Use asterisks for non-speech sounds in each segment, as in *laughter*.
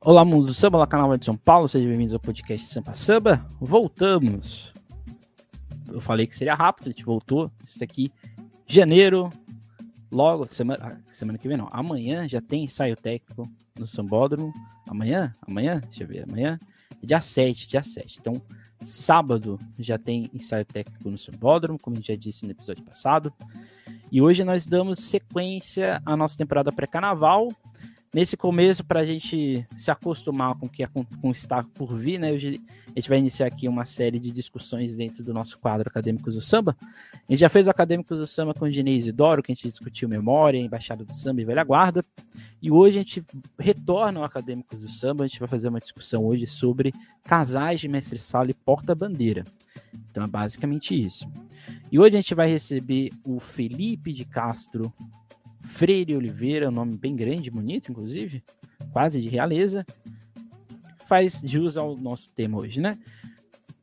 Olá, mundo do samba, olá, canal de São Paulo, sejam bem-vindos ao podcast Sampa Samba. Voltamos. Eu falei que seria rápido, a gente voltou. Isso aqui, janeiro, logo, semana, ah, semana que vem não, amanhã já tem ensaio técnico no Sambódromo. Amanhã? Amanhã? Deixa eu ver, amanhã? Dia 7, dia 7. Então, sábado já tem ensaio técnico no Sambódromo, como a gente já disse no episódio passado. E hoje nós damos sequência à nossa temporada pré-carnaval nesse começo, para a gente se acostumar com o que está por vir, né? Hoje a gente vai iniciar aqui uma série de discussões dentro do nosso quadro Acadêmicos do Samba. A gente já fez o Acadêmicos do Samba com o Dinei Isidoro, que a gente discutiu memória, embaixada do samba e velha guarda. E hoje a gente retorna ao Acadêmicos do Samba, a gente vai fazer uma discussão hoje sobre casais de mestre-sala e porta-bandeira. Então é basicamente isso. E hoje a gente vai receber o Felipe de Castro Freire Oliveira, um nome bem grande, bonito, inclusive, quase de realeza, faz jus ao nosso tema hoje, né?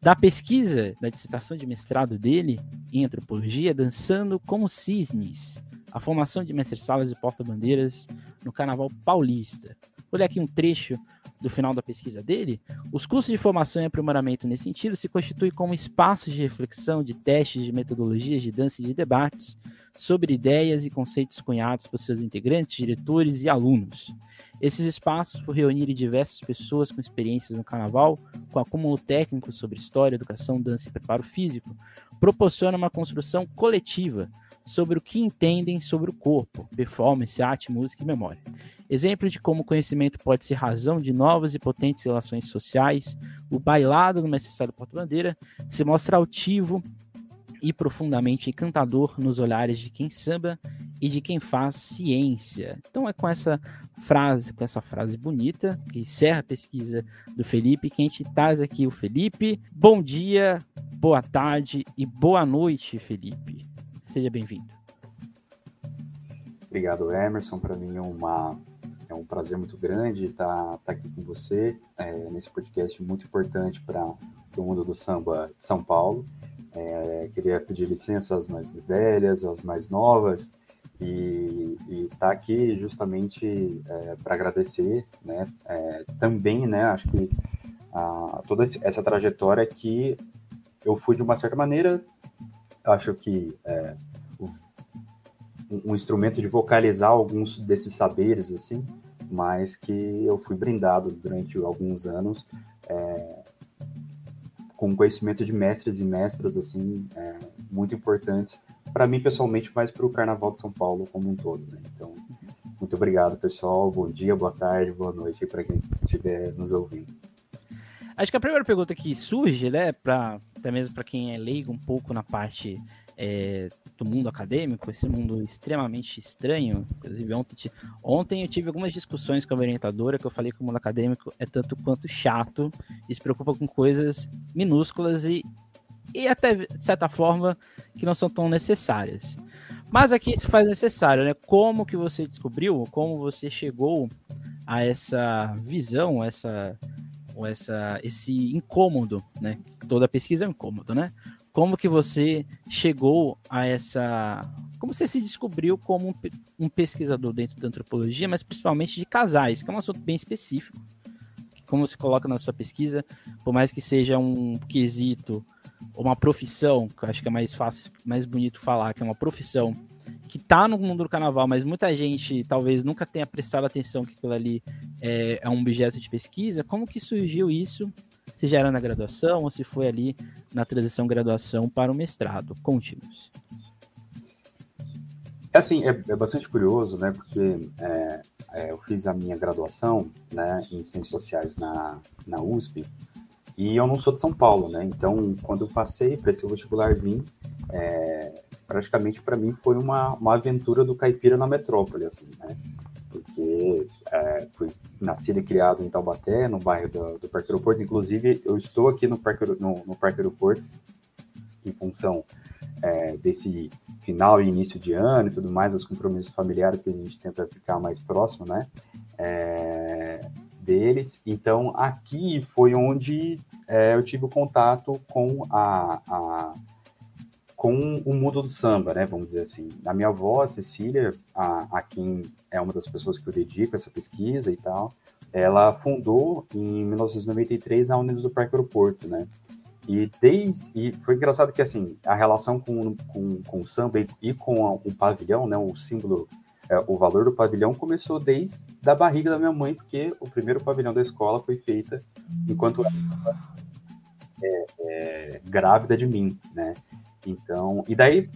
Da pesquisa, da dissertação de mestrado dele em antropologia, dançando como cisnes, a formação de mestre-salas e porta-bandeiras no Carnaval Paulista. Vou ler aqui um trecho do final da pesquisa dele. Os cursos de formação e aprimoramento nesse sentido se constituem como espaços de reflexão, de testes, de metodologias, de dança e de debates, sobre ideias e conceitos cunhados por seus integrantes, diretores e alunos. Esses espaços, por reunirem diversas pessoas com experiências no carnaval, com acúmulo técnico sobre história, educação, dança e preparo físico, proporcionam uma construção coletiva sobre o que entendem sobre o corpo, performance, arte, música e memória. Exemplo de como o conhecimento pode ser razão de novas e potentes relações sociais, o bailado no necessário porta-bandeira se mostra altivo e profundamente encantador nos olhares de quem samba e de quem faz ciência. Então é com essa frase, com essa frase bonita, que encerra a pesquisa do Felipe, que a gente traz aqui o Felipe. Bom dia, boa tarde e boa noite, Felipe. Seja bem-vindo. Obrigado, Emerson. Para mim é, uma, é um prazer muito grande estar, estar aqui com você é, nesse podcast muito importante para o mundo do samba de São Paulo. É, queria pedir licença às mais velhas, às mais novas, e estar tá aqui justamente é, para agradecer, né? É, também, né? Acho que a, toda essa trajetória que eu fui de uma certa maneira, acho que é, um, um instrumento de vocalizar alguns desses saberes, assim, mas que eu fui brindado durante alguns anos é, com conhecimento de mestres e mestras assim é, muito importantes para mim pessoalmente, mas para o Carnaval de São Paulo como um todo. Né? Então, muito obrigado, pessoal. Bom dia, boa tarde, boa noite para quem estiver nos ouvindo. Acho que a primeira pergunta que surge, né, para até mesmo para quem é leigo um pouco na parte é, do mundo acadêmico, esse mundo extremamente estranho. Inclusive, ontem, ontem eu tive algumas discussões com a orientadora que eu falei que o mundo acadêmico é tanto quanto chato e se preocupa com coisas minúsculas e, e até, de certa forma, que não são tão necessárias. Mas aqui se faz necessário, né? Como que você descobriu, como você chegou a essa visão, essa, essa, esse incômodo, né? Toda pesquisa é um incômodo, né? como que você chegou a essa. Como você se descobriu como um, um pesquisador dentro da antropologia, mas principalmente de casais, que é um assunto bem específico. Como você coloca na sua pesquisa, por mais que seja um quesito, uma profissão, que eu acho que é mais fácil, mais bonito falar, que é uma profissão que está no mundo do carnaval, mas muita gente talvez nunca tenha prestado atenção que aquilo ali é, é um objeto de pesquisa. Como que surgiu isso se já era na graduação ou se foi ali na transição graduação para o mestrado. Conte-nos. É assim, é, é, bastante curioso, né? Porque é, é, eu fiz a minha graduação né, em Ciências Sociais na, na USP e eu não sou de São Paulo, né? Então, quando eu passei para esse vestibular vim, é, praticamente para mim foi uma, uma aventura do caipira na metrópole, assim, né? porque é, fui nascido e criado em Taubaté, no bairro do, do Parque Aeroporto. Inclusive, eu estou aqui no Parque, no, no Parque Aeroporto em função é, desse final e início de ano e tudo mais, os compromissos familiares que a gente tenta ficar mais próximo, né, é, deles. Então, aqui foi onde é, eu tive o contato com a, a com o mundo do samba, né? Vamos dizer assim. A minha avó, a Cecília, a, a quem é uma das pessoas que eu dedico essa pesquisa e tal, ela fundou em 1993 a Unidos do Parque Aeroporto, né? E desde e foi engraçado que assim a relação com, com, com o samba e, e com a, o pavilhão, né, o símbolo, é, o valor do pavilhão começou desde da barriga da minha mãe, porque o primeiro pavilhão da escola foi feita enquanto ela é, é, grávida de mim, né? Então, e daí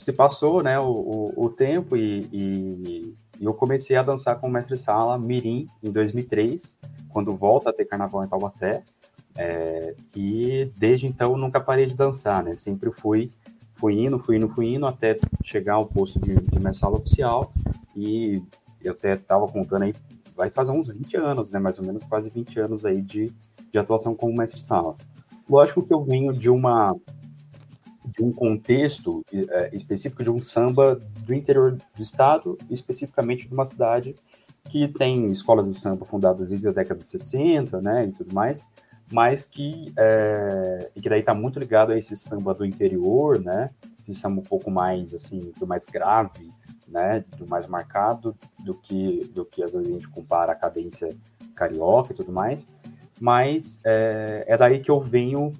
se passou, né, o, o, o tempo e, e, e, eu comecei a dançar com o mestre Sala Mirim em 2003, quando volta a ter carnaval em Taubaté. É, e desde então nunca parei de dançar, né? Sempre fui, fui indo, fui indo, fui indo até chegar ao posto de, de mestre Sala oficial. E eu até estava contando aí, vai fazer uns 20 anos, né? Mais ou menos quase 20 anos aí de, de atuação como mestre Sala. Lógico que eu venho de uma de um contexto é, específico de um samba do interior do estado, especificamente de uma cidade que tem escolas de samba fundadas desde a década de 60, né, e tudo mais, mas que, é, que daí está muito ligado a esse samba do interior, né, esse samba um pouco mais, assim, do mais grave, né, do mais marcado, do que, do que às vezes a gente compara a cadência carioca e tudo mais, mas é, é daí que eu venho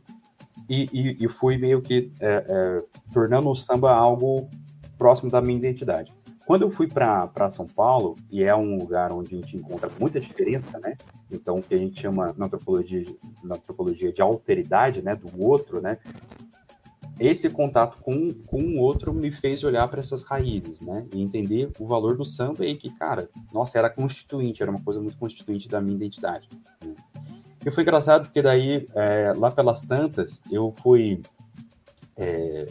e, e, e fui meio que é, é, tornando o samba algo próximo da minha identidade. Quando eu fui para São Paulo, e é um lugar onde a gente encontra muita diferença, né? Então, o que a gente chama na antropologia, na antropologia de alteridade, né? Do outro, né? Esse contato com, com o outro me fez olhar para essas raízes, né? E entender o valor do samba e que, cara, nossa, era constituinte, era uma coisa muito constituinte da minha identidade. Né? E foi engraçado porque daí, é, lá pelas tantas, eu fui é,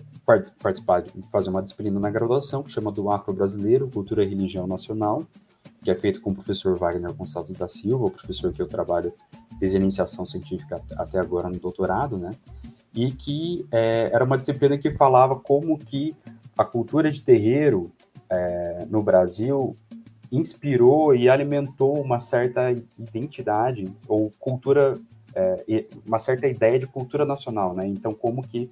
participar de fazer uma disciplina na graduação que chama do Afro Brasileiro, Cultura e Religião Nacional, que é feito com o professor Wagner Gonçalves da Silva, o professor que eu trabalho a iniciação científica até agora no doutorado, né? E que é, era uma disciplina que falava como que a cultura de terreiro é, no Brasil inspirou e alimentou uma certa identidade ou cultura, é, uma certa ideia de cultura nacional, né? Então, como que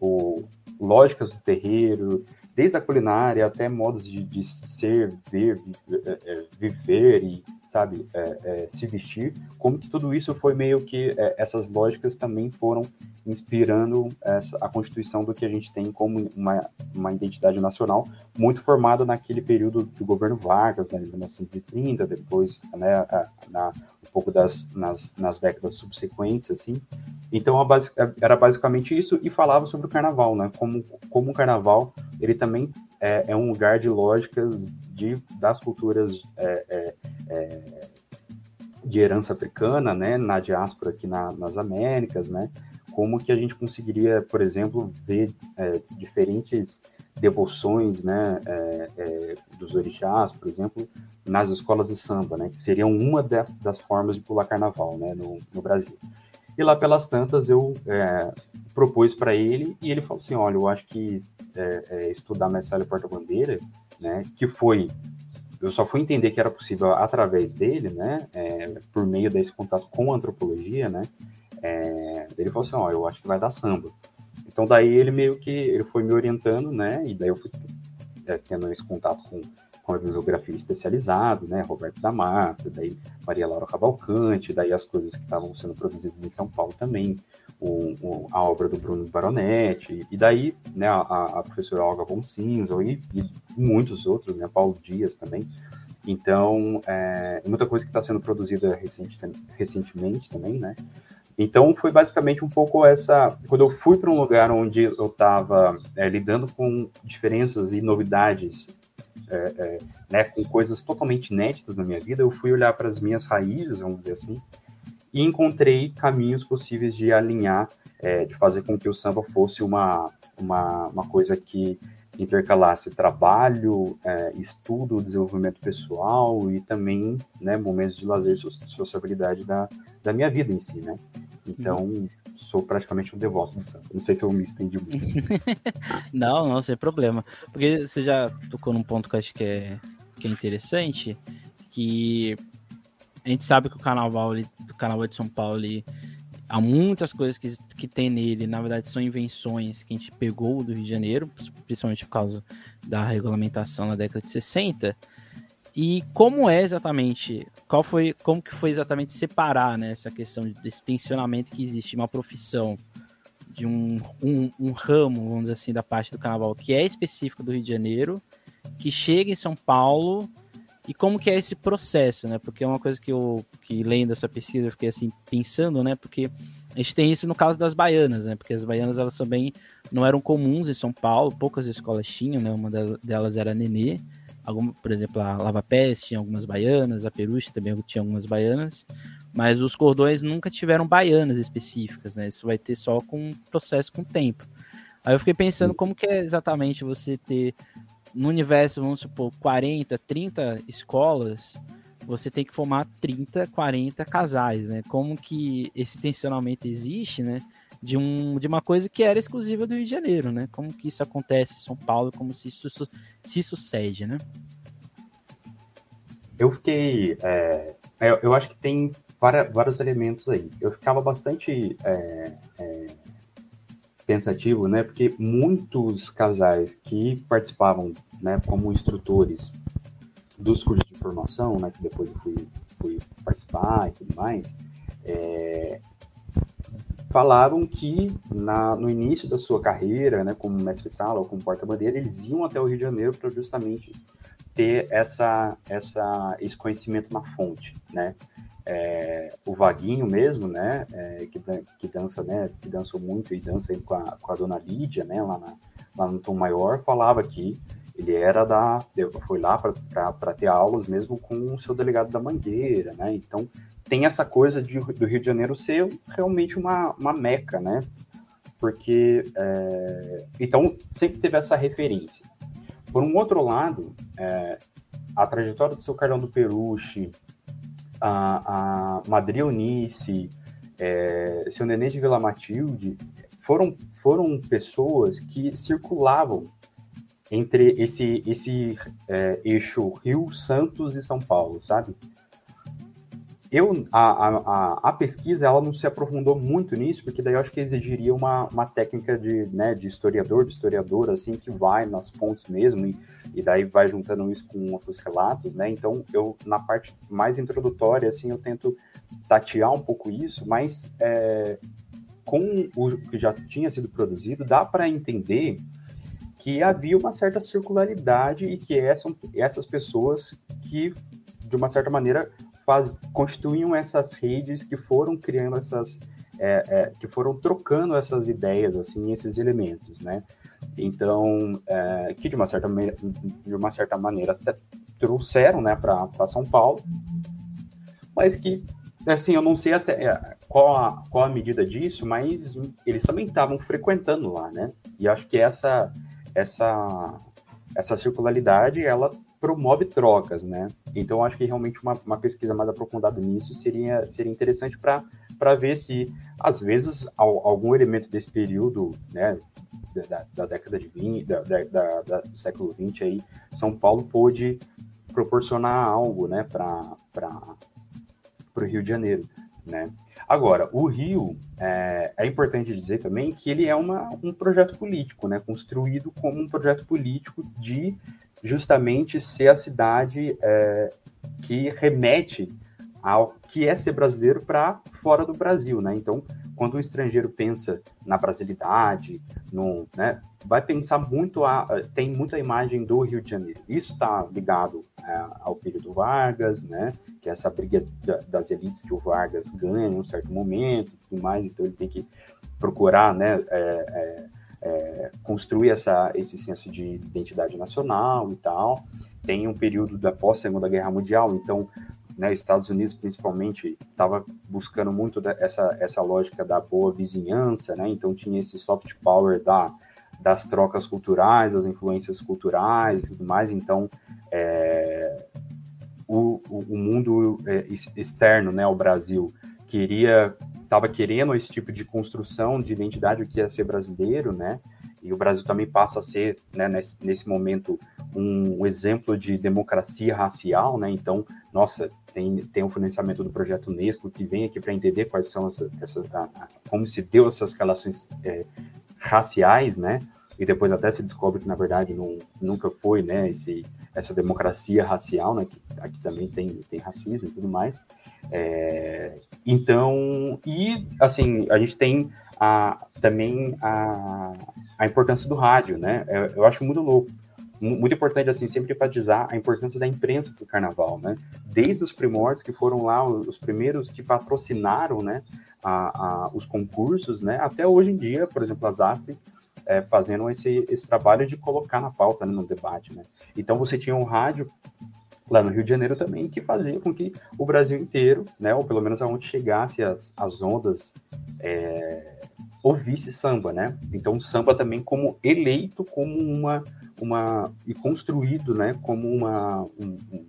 o, lógicas do terreiro, desde a culinária até modos de, de ser, ver, é, é, viver e, sabe, é, é, se vestir, como que tudo isso foi meio que, é, essas lógicas também foram inspirando essa, a constituição do que a gente tem como uma, uma identidade nacional, muito formada naquele período do governo Vargas, né, 1930, depois, né, a, na, um pouco das, nas, nas décadas subsequentes, assim, então era basicamente isso e falava sobre o carnaval, né? Como, como o carnaval ele também é, é um lugar de lógicas de, das culturas é, é, é de herança africana, né? Na diáspora aqui na, nas Américas, né? Como que a gente conseguiria, por exemplo, ver é, diferentes devoções, né? Dos orixás, por exemplo, nas escolas de samba, né? Que seriam uma das, das formas de pular carnaval, né? no, no Brasil. E lá pelas tantas eu é, propus para ele e ele falou assim, olha, eu acho que é, é, estudar Messalha Porta-Bandeira, né, que foi, eu só fui entender que era possível através dele, né, é, por meio desse contato com a antropologia, né, é, ele falou assim, ó, eu acho que vai dar samba. Então daí ele meio que, ele foi me orientando, né, e daí eu fui é, tendo esse contato com com a bibliografia especializada, né, Roberto da Mata, daí Maria Laura Cavalcante, daí as coisas que estavam sendo produzidas em São Paulo também, o, o, a obra do Bruno Baronetti, e daí né, a, a professora Olga von e, e, muitos outros, né, Paulo Dias também. Então, é, muita coisa que está sendo produzida recente, recentemente também, né? Então, foi basicamente um pouco essa. Quando eu fui para um lugar onde eu estava é, lidando com diferenças e novidades é, é, né, com coisas totalmente inéditas na minha vida, eu fui olhar para as minhas raízes, vamos dizer assim, e encontrei caminhos possíveis de alinhar, é, de fazer com que o samba fosse uma, uma, uma coisa que intercalasse trabalho, é, estudo, desenvolvimento pessoal e também né, momentos de lazer e sociabilidade da, da minha vida em si, né? Então, uhum. sou praticamente um devoto do santo. Não sei se eu me estendi muito. *laughs* não, não, sem problema. Porque você já tocou num ponto que eu acho que é, que é interessante, que a gente sabe que o carnaval, o carnaval de São Paulo, há muitas coisas que, que tem nele, na verdade, são invenções que a gente pegou do Rio de Janeiro, principalmente por causa da regulamentação na década de 60. E como é exatamente, qual foi, como que foi exatamente separar né, essa questão desse tensionamento que existe uma profissão de um, um, um, ramo, vamos dizer assim, da parte do carnaval que é específico do Rio de Janeiro, que chega em São Paulo e como que é esse processo, né? Porque é uma coisa que eu, que lendo essa pesquisa, eu fiquei assim pensando, né? Porque a gente tem isso no caso das baianas, né? Porque as baianas, elas também não eram comuns em São Paulo, poucas escolas tinham, né? Uma delas era a Nenê, por exemplo, a Lava Pés tinha algumas baianas, a Peruche também tinha algumas baianas, mas os cordões nunca tiveram baianas específicas, né? Isso vai ter só com processo com o tempo. Aí eu fiquei pensando como que é exatamente você ter no universo, vamos supor, 40, 30 escolas, você tem que formar 30, 40 casais, né? Como que esse tensionamento existe, né? De, um, de uma coisa que era exclusiva do Rio de Janeiro, né? Como que isso acontece em São Paulo, como se isso se sucede, né? Eu fiquei. É, eu acho que tem vários elementos aí. Eu ficava bastante é, é, pensativo, né? Porque muitos casais que participavam, né, como instrutores dos cursos de formação, né, que depois eu fui, fui participar e tudo mais, é, falavam que na, no início da sua carreira, né, como mestre-sala ou como porta-bandeira, eles iam até o Rio de Janeiro para justamente ter essa, essa, esse conhecimento na fonte, né? É, o Vaguinho mesmo, né, é, que, que dança, né, que dançou muito e dança com a, com a dona Lídia, né, lá, na, lá no Tom Maior, falava que ele era da, foi lá para ter aulas mesmo com o seu delegado da Mangueira, né, então tem essa coisa de, do Rio de Janeiro ser realmente uma, uma meca, né, porque, é, então, sempre teve essa referência. Por um outro lado, é, a trajetória do seu Carlão do Peruche, a, a Madre Eunice, é, seu Nenê de Vila Matilde, foram, foram pessoas que circulavam entre esse, esse é, eixo Rio, Santos e São Paulo, sabe? Eu, a, a, a, pesquisa ela não se aprofundou muito nisso, porque daí eu acho que exigiria uma, uma técnica de, né, de historiador, de historiadora, assim, que vai nas fontes mesmo, e, e daí vai juntando isso com outros relatos, né? Então, eu, na parte mais introdutória, assim, eu tento tatear um pouco isso, mas é, com o que já tinha sido produzido, dá para entender que havia uma certa circularidade e que essas, essas pessoas que, de uma certa maneira, faz, essas redes que foram criando essas, é, é, que foram trocando essas ideias, assim, esses elementos, né? Então, é, que de uma certa, de uma certa maneira trouxeram, né, para São Paulo, mas que, assim, eu não sei até é, qual a, qual a medida disso, mas eles também estavam frequentando lá, né? E acho que essa, essa, essa circularidade, ela promove trocas, né? Então, acho que realmente uma, uma pesquisa mais aprofundada nisso seria, seria interessante para ver se, às vezes, algum elemento desse período, né, da, da década de 20, da, da, da, do século XX aí, São Paulo pôde proporcionar algo, né, para o Rio de Janeiro, né? Agora, o Rio, é, é, importante dizer também que ele é uma, um projeto político, né, construído como um projeto político de justamente ser a cidade é, que remete ao que é ser brasileiro para fora do Brasil, né? Então, quando um estrangeiro pensa na brasilidade, no, né, vai pensar muito a tem muita imagem do Rio de Janeiro. Isso está ligado é, ao período Vargas, né? Que é essa briga das elites que o Vargas ganha em um certo momento, e tudo mais. Então, ele tem que procurar, né? É, é, construir essa, esse senso de identidade nacional e tal. Tem um período da pós-segunda guerra mundial, então, né, Estados Unidos principalmente estava buscando muito essa, essa lógica da boa vizinhança, né? Então tinha esse soft power da, das trocas culturais, das influências culturais e tudo mais. Então, é, o, o, mundo é, externo, né, o Brasil, queria estava querendo esse tipo de construção de identidade o que ia ser brasileiro, né? E o Brasil também passa a ser, né, nesse, nesse momento, um, exemplo de democracia racial, né? Então, nossa, tem, tem o financiamento do projeto Unesco que vem aqui para entender quais são essas, essas a, a, como se deu essas relações é, raciais, né? E depois até se descobre que na verdade não, nunca foi, né? Esse essa democracia racial, né, que aqui também tem, tem racismo e tudo mais. É, então, e assim, a gente tem a, também a, a importância do rádio, né? Eu, eu acho muito louco, muito importante assim sempre enfatizar a importância da imprensa para o carnaval, né? Desde os primórdios que foram lá os, os primeiros que patrocinaram, né? A, a, os concursos, né? Até hoje em dia, por exemplo, as AFP é, fazendo esse, esse trabalho de colocar na pauta, né, no debate, né? Então você tinha um rádio lá no Rio de Janeiro também que fazia com que o Brasil inteiro, né, ou pelo menos aonde chegasse as, as ondas, é, ouvisse samba, né? Então samba também como eleito como uma uma e construído, né, como uma um, um,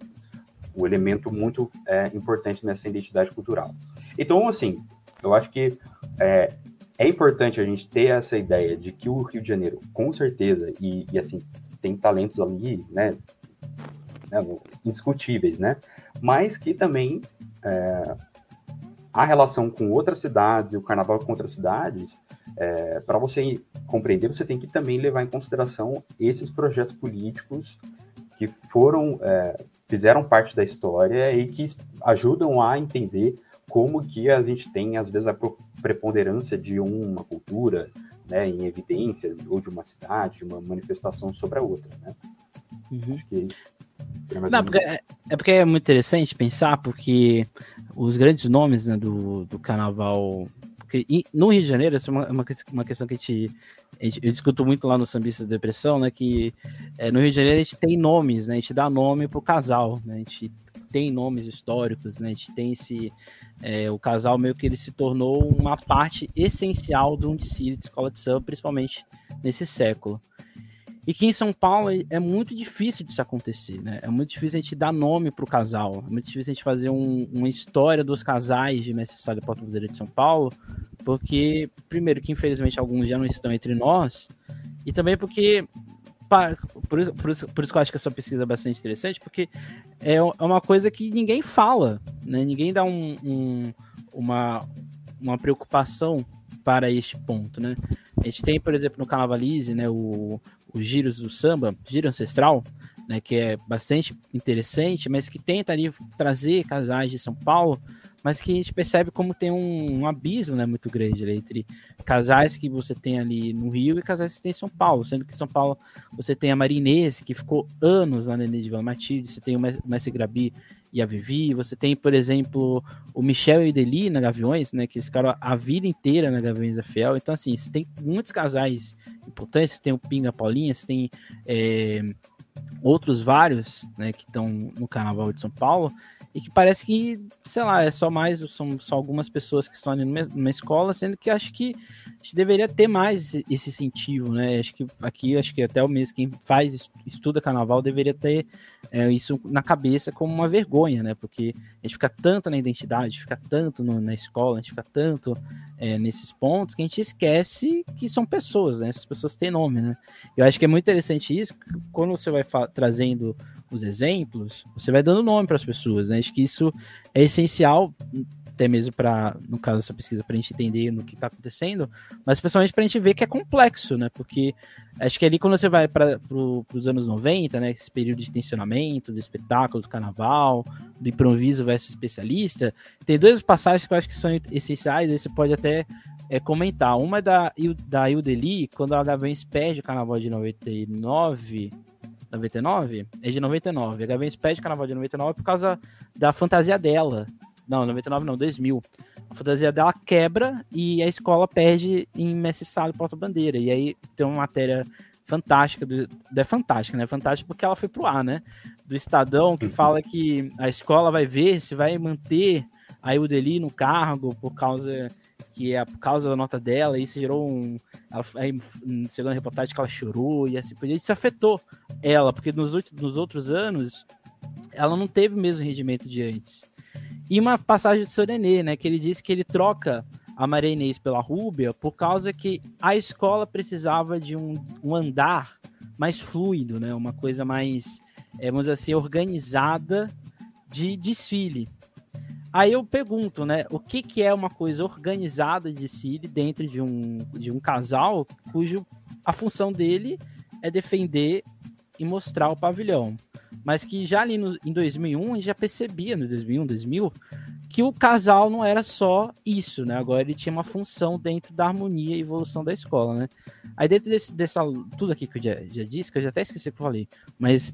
um elemento muito é, importante nessa identidade cultural. Então assim, eu acho que é, é importante a gente ter essa ideia de que o Rio de Janeiro, com certeza, e, e assim, tem talentos ali, né, né indiscutíveis, né, mas que também é, a relação com outras cidades, o carnaval com outras cidades, é, para você compreender, você tem que também levar em consideração esses projetos políticos que foram, é, fizeram parte da história e que ajudam a entender como que a gente tem, às vezes, a preponderância de uma cultura né, em evidência, ou de uma cidade, de uma manifestação sobre a outra, né? Uhum. Acho que é Não, porque é, é, porque é muito interessante pensar, porque os grandes nomes né, do, do carnaval. No Rio de Janeiro, essa é uma, uma, uma questão que a gente, a gente, Eu discuto muito lá no Sambistas de Depressão, né? Que é, no Rio de Janeiro a gente tem nomes, né? A gente dá nome pro casal, né? A gente tem nomes históricos, né? A gente tem esse. É, o casal meio que ele se tornou uma parte essencial de um desfile de escola de samba, principalmente nesse século. E que em São Paulo é muito difícil disso acontecer, né? É muito difícil a gente dar nome para o casal. É muito difícil a gente fazer um, uma história dos casais de Mestre Sala e Buzeira de São Paulo, porque, primeiro, que infelizmente alguns já não estão entre nós, e também porque por, por, isso, por isso que eu acho que essa pesquisa é bastante interessante, porque é, é uma coisa que ninguém fala, né? Ninguém dá um, um, uma, uma preocupação para este ponto, né? A gente tem, por exemplo, no Carnavalize, né, o, os giros do samba, giro ancestral, né, que é bastante interessante, mas que tenta ali trazer casais de São Paulo mas que a gente percebe como tem um, um abismo né, muito grande né, entre casais que você tem ali no Rio e casais que tem em São Paulo, sendo que em São Paulo você tem a Marinês, que ficou anos na Nenê de Vila Matilde, você tem o Mestre Grabi e a Vivi, você tem, por exemplo, o Michel e Deli na Gaviões, né, que eles ficaram a vida inteira na Gaviões da Fiel, então assim, você tem muitos casais importantes, você tem o Pinga Paulinha, você tem... É, outros vários, né, que estão no Carnaval de São Paulo, e que parece que, sei lá, é só mais, são só algumas pessoas que estão ali numa, escola, sendo que acho que a gente deveria ter mais esse incentivo, né? Acho que aqui, acho que até o mês quem faz, estuda carnaval, deveria ter é, isso na cabeça como uma vergonha, né? Porque a gente fica tanto na identidade, fica tanto no, na escola, a gente fica tanto é, nesses pontos que a gente esquece que são pessoas, né? Essas pessoas têm nome, né? Eu acho que é muito interessante isso, quando você vai trazendo os exemplos, você vai dando nome para as pessoas, né? Acho que isso é essencial, até mesmo para, no caso dessa pesquisa, para a gente entender no que está acontecendo, mas principalmente para a gente ver que é complexo, né? Porque acho que ali quando você vai para pro, os anos 90, né? Esse período de tensionamento, do espetáculo, do carnaval, do improviso versus especialista, tem duas passagens que eu acho que são essenciais, aí você pode até é, comentar. Uma é da, da Ildeli, quando dava em perde o carnaval de 99 99? É de 99. A Gaviões pede Carnaval de 99 por causa da fantasia dela. Não, 99 não, 2000. A fantasia dela quebra e a escola perde em Messi Sala e Porta Bandeira. E aí tem uma matéria fantástica, do, é fantástica, né? Fantástica porque ela foi pro ar, né? Do Estadão, que fala que a escola vai ver se vai manter a Eudeli no cargo por causa que é por causa da nota dela, isso gerou um. Ela, aí, segundo a reportagem, que ela chorou e assim por Isso afetou ela, porque nos, nos outros anos ela não teve o mesmo rendimento de antes. E uma passagem de Sorenê, né? Que ele disse que ele troca a Maria Inês pela Rúbia por causa que a escola precisava de um, um andar mais fluido, né? Uma coisa mais, é, vamos dizer assim, organizada de desfile. Aí eu pergunto, né, o que, que é uma coisa organizada de Cid dentro de um, de um casal cujo a função dele é defender e mostrar o pavilhão. mas que já ali no, em 2001 a gente já percebia, no 2001, 2000, que o casal não era só isso, né? Agora ele tinha uma função dentro da harmonia e evolução da escola, né? Aí dentro desse, dessa tudo aqui que eu já, já disse, que eu já até esqueci o que eu falei, mas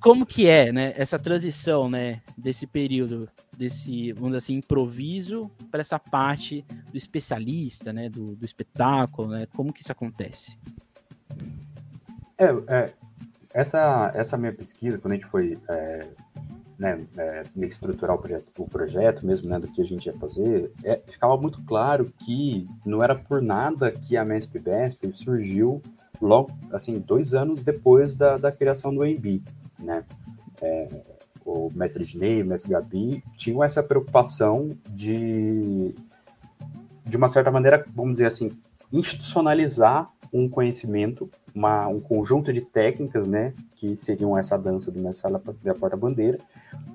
como que é, né, essa transição, né, desse período, desse, vamos dizer assim, improviso para essa parte do especialista, né, do, do espetáculo, né? Como que isso acontece? É, é, essa, essa minha pesquisa, quando a gente foi é, né, é, estruturar o projeto, o projeto mesmo, né, do que a gente ia fazer, é, ficava muito claro que não era por nada que a MESP BESP surgiu logo, assim, dois anos depois da, da criação do AMB, né, é, o mestre Dinei, o mestre Gabi, tinham essa preocupação de, de uma certa maneira, vamos dizer assim, institucionalizar um conhecimento, uma, um conjunto de técnicas, né, que seriam essa dança do mestre da porta-bandeira,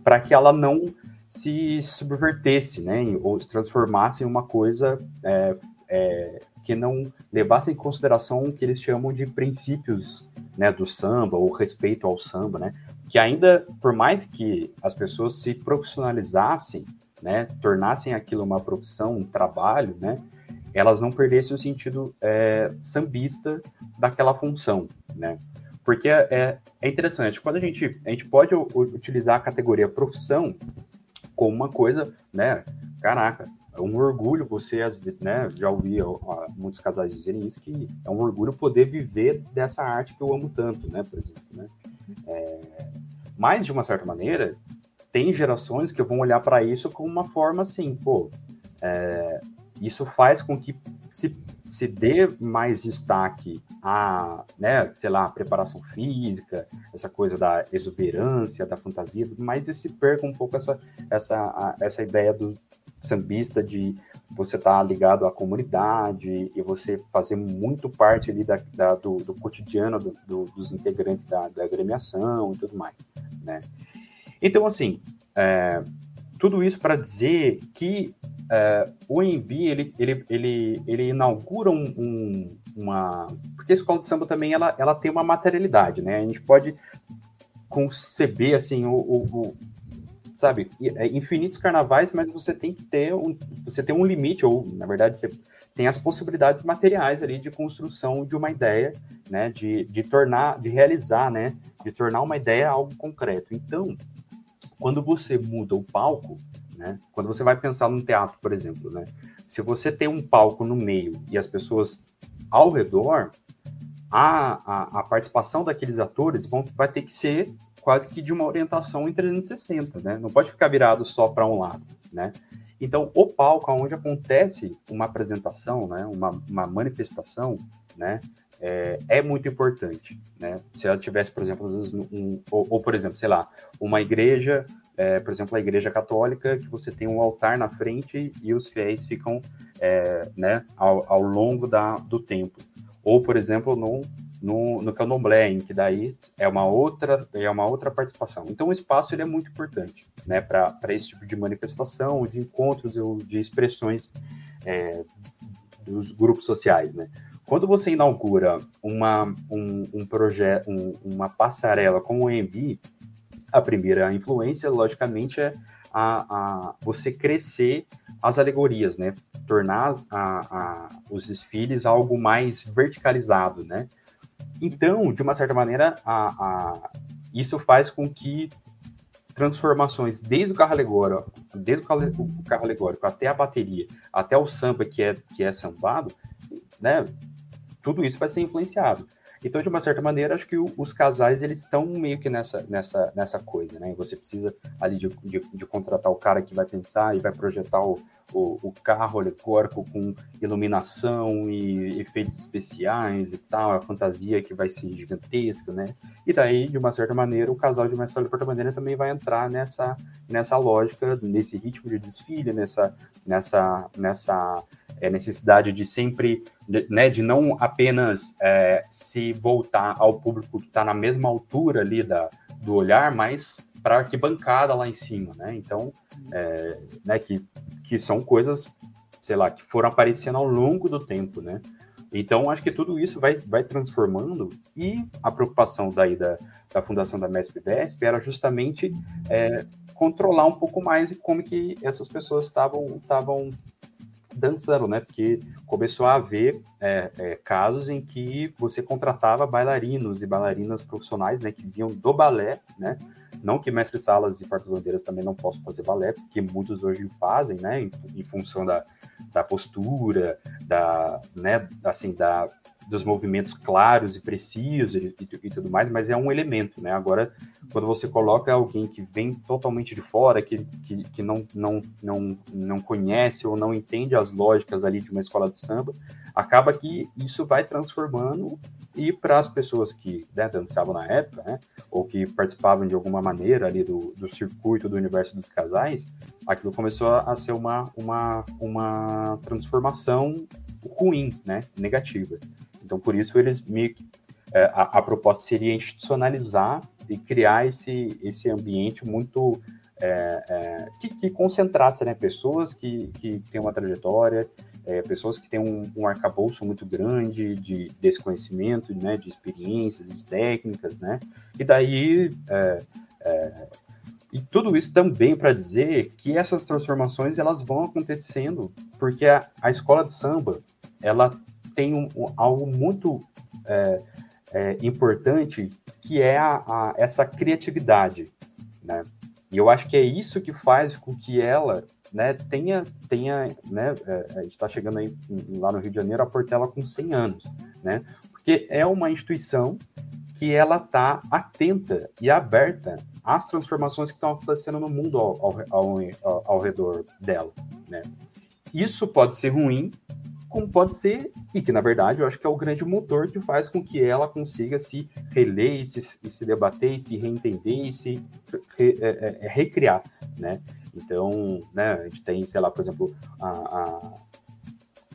para que ela não se subvertesse, né, ou se transformasse em uma coisa é, é, que não levasse em consideração o que eles chamam de princípios, né, do samba ou respeito ao samba, né, que ainda, por mais que as pessoas se profissionalizassem, né, tornassem aquilo uma profissão, um trabalho, né, elas não perdessem o sentido é, sambista daquela função, né? Porque é, é interessante, quando a gente, a gente pode utilizar a categoria profissão como uma coisa, né? Caraca, é um orgulho você, né? Já ouvi ó, muitos casais dizerem isso, que é um orgulho poder viver dessa arte que eu amo tanto, né? Por exemplo, né? É, mas, de uma certa maneira, tem gerações que vão olhar para isso como uma forma assim, pô, é, isso faz com que se, se dê mais destaque a, né, sei lá, preparação física, essa coisa da exuberância, da fantasia, mas se perca um pouco essa, essa, a, essa ideia do sambista de você estar tá ligado à comunidade e você fazer muito parte ali da, da do, do, cotidiano do, do, dos integrantes da, da agremiação e tudo mais, né? Então, assim, é, tudo isso para dizer que é, o EMB, ele, ele, ele, ele inaugura um, um, uma... Porque a escola de samba também, ela, ela tem uma materialidade, né? A gente pode conceber, assim, o, o sabe, é infinitos carnavais, mas você tem que ter um, você tem um limite, ou, na verdade, você tem as possibilidades materiais ali de construção de uma ideia, né, de, de tornar, de realizar, né, de tornar uma ideia algo concreto. Então, quando você muda o palco, né? Quando você vai pensar num teatro, por exemplo, né? se você tem um palco no meio e as pessoas ao redor, a, a, a participação daqueles atores vão, vai ter que ser quase que de uma orientação em 360, né? Não pode ficar virado só para um lado, né? Então, o palco onde acontece uma apresentação, né, uma, uma manifestação, né, é, é, muito importante, né? Se ela tivesse, por exemplo, um, ou, ou, por exemplo, sei lá, uma igreja é, por exemplo, a Igreja Católica, que você tem um altar na frente e os fiéis ficam é, né, ao, ao, longo da, do tempo. Ou, por exemplo, no, no, no candomblé, em que daí é uma outra, é uma outra participação. Então, o espaço ele é muito importante né, para esse tipo de manifestação, de encontros ou de expressões é, dos grupos sociais. Né? Quando você inaugura uma, um, um projeto, um, uma passarela como o EMB, a primeira influência, logicamente, é a, a você crescer as alegorias, né? Tornar a, a, os desfiles algo mais verticalizado, né? Então, de uma certa maneira, a, a, isso faz com que transformações desde o carro alegórico, desde o carro, o carro alegórico até a bateria, até o samba que é, que é sambado, né? Tudo isso vai ser influenciado. Então, de uma certa maneira, acho que o, os casais eles estão meio que nessa, nessa, nessa coisa, né? Você precisa ali de, de, de contratar o cara que vai pensar e vai projetar o, o, o carro alegórico com iluminação e efeitos especiais e tal, a fantasia que vai ser gigantesca, né? E daí, de uma certa maneira, o casal de Mestre Porta-Bandeira também vai entrar nessa, nessa lógica, nesse ritmo de desfile, nessa, nessa, nessa é, necessidade de sempre, né, de não apenas é, se voltar ao público que está na mesma altura ali da, do olhar, mas para que bancada lá em cima, né? Então, é, né, que, que são coisas, sei lá, que foram aparecendo ao longo do tempo, né? Então, acho que tudo isso vai, vai transformando e a preocupação daí da, da fundação da MESP-VESP era justamente é, controlar um pouco mais como que essas pessoas estavam dançando, né? Porque começou a haver é, é, casos em que você contratava bailarinos e bailarinas profissionais, né? Que vinham do balé, né? Não que mestres salas e portas-bandeiras também não possam fazer balé, porque muitos hoje fazem, né? Em, em função da, da postura, da, né? Assim, da, dos movimentos claros e precisos e, e, e, tudo mais, mas é um elemento, né? Agora, quando você coloca alguém que vem totalmente de fora, que, que, que não, não, não, não conhece ou não entende as lógicas ali de uma escola de samba, acaba que isso vai transformando e para as pessoas que né, dançavam na época, né, ou que participavam de alguma maneira ali do, do circuito do universo dos casais, aquilo começou a ser uma, uma, uma transformação ruim, né, negativa. Então, por isso, eles que, é, a, a, proposta seria institucionalizar e criar esse, esse ambiente muito é, é, que, que, concentrasse né, pessoas que, que têm uma trajetória, é, pessoas que têm um, um arcabouço muito grande de conhecimento, né, de experiências de técnicas, né? E daí é, é, e tudo isso também para dizer que essas transformações elas vão acontecendo porque a, a escola de samba ela tem um, um, algo muito é, é, importante que é a, a, essa criatividade, né? E eu acho que é isso que faz com que ela, né, tenha, tenha, né, é, a gente está chegando aí lá no Rio de Janeiro a Portela com 100 anos, né? Porque é uma instituição que ela está atenta e aberta às transformações que estão acontecendo no mundo ao, ao, ao, ao redor dela, né? Isso pode ser ruim, como pode ser, e que na verdade eu acho que é o grande motor que faz com que ela consiga se reler, se, se debater, se reentender e se re, é, é, é, recriar, né? Então, né, a gente tem, sei lá, por exemplo, a, a,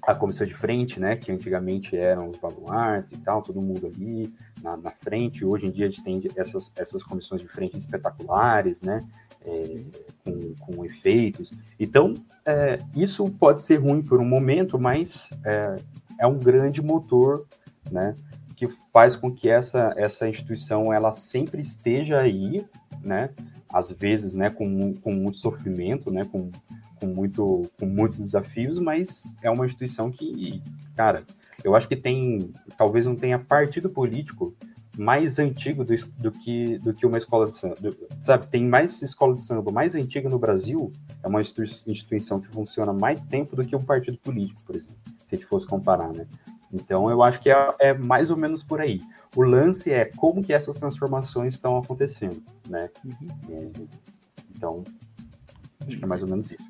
a comissão de frente, né, que antigamente eram os baluartes e tal, todo mundo ali na, na frente, hoje em dia a gente tem essas, essas comissões de frente espetaculares, né, é, com, com, efeitos. Então, é, isso pode ser ruim por um momento, mas é, é, um grande motor, né, que faz com que essa, essa instituição ela sempre esteja aí, né, às vezes, né, com, com muito sofrimento, né, com, com, muito, com muitos desafios, mas é uma instituição que, cara, eu acho que tem, talvez não tenha partido político mais antigo do, do, que, do que uma escola de samba. Do, sabe, tem mais escola de samba mais antiga no Brasil, é uma instituição que funciona mais tempo do que um partido político, por exemplo, se a gente fosse comparar, né? Então, eu acho que é, é mais ou menos por aí. O lance é como que essas transformações estão acontecendo, né? Uhum. É, então, acho que é mais ou menos isso.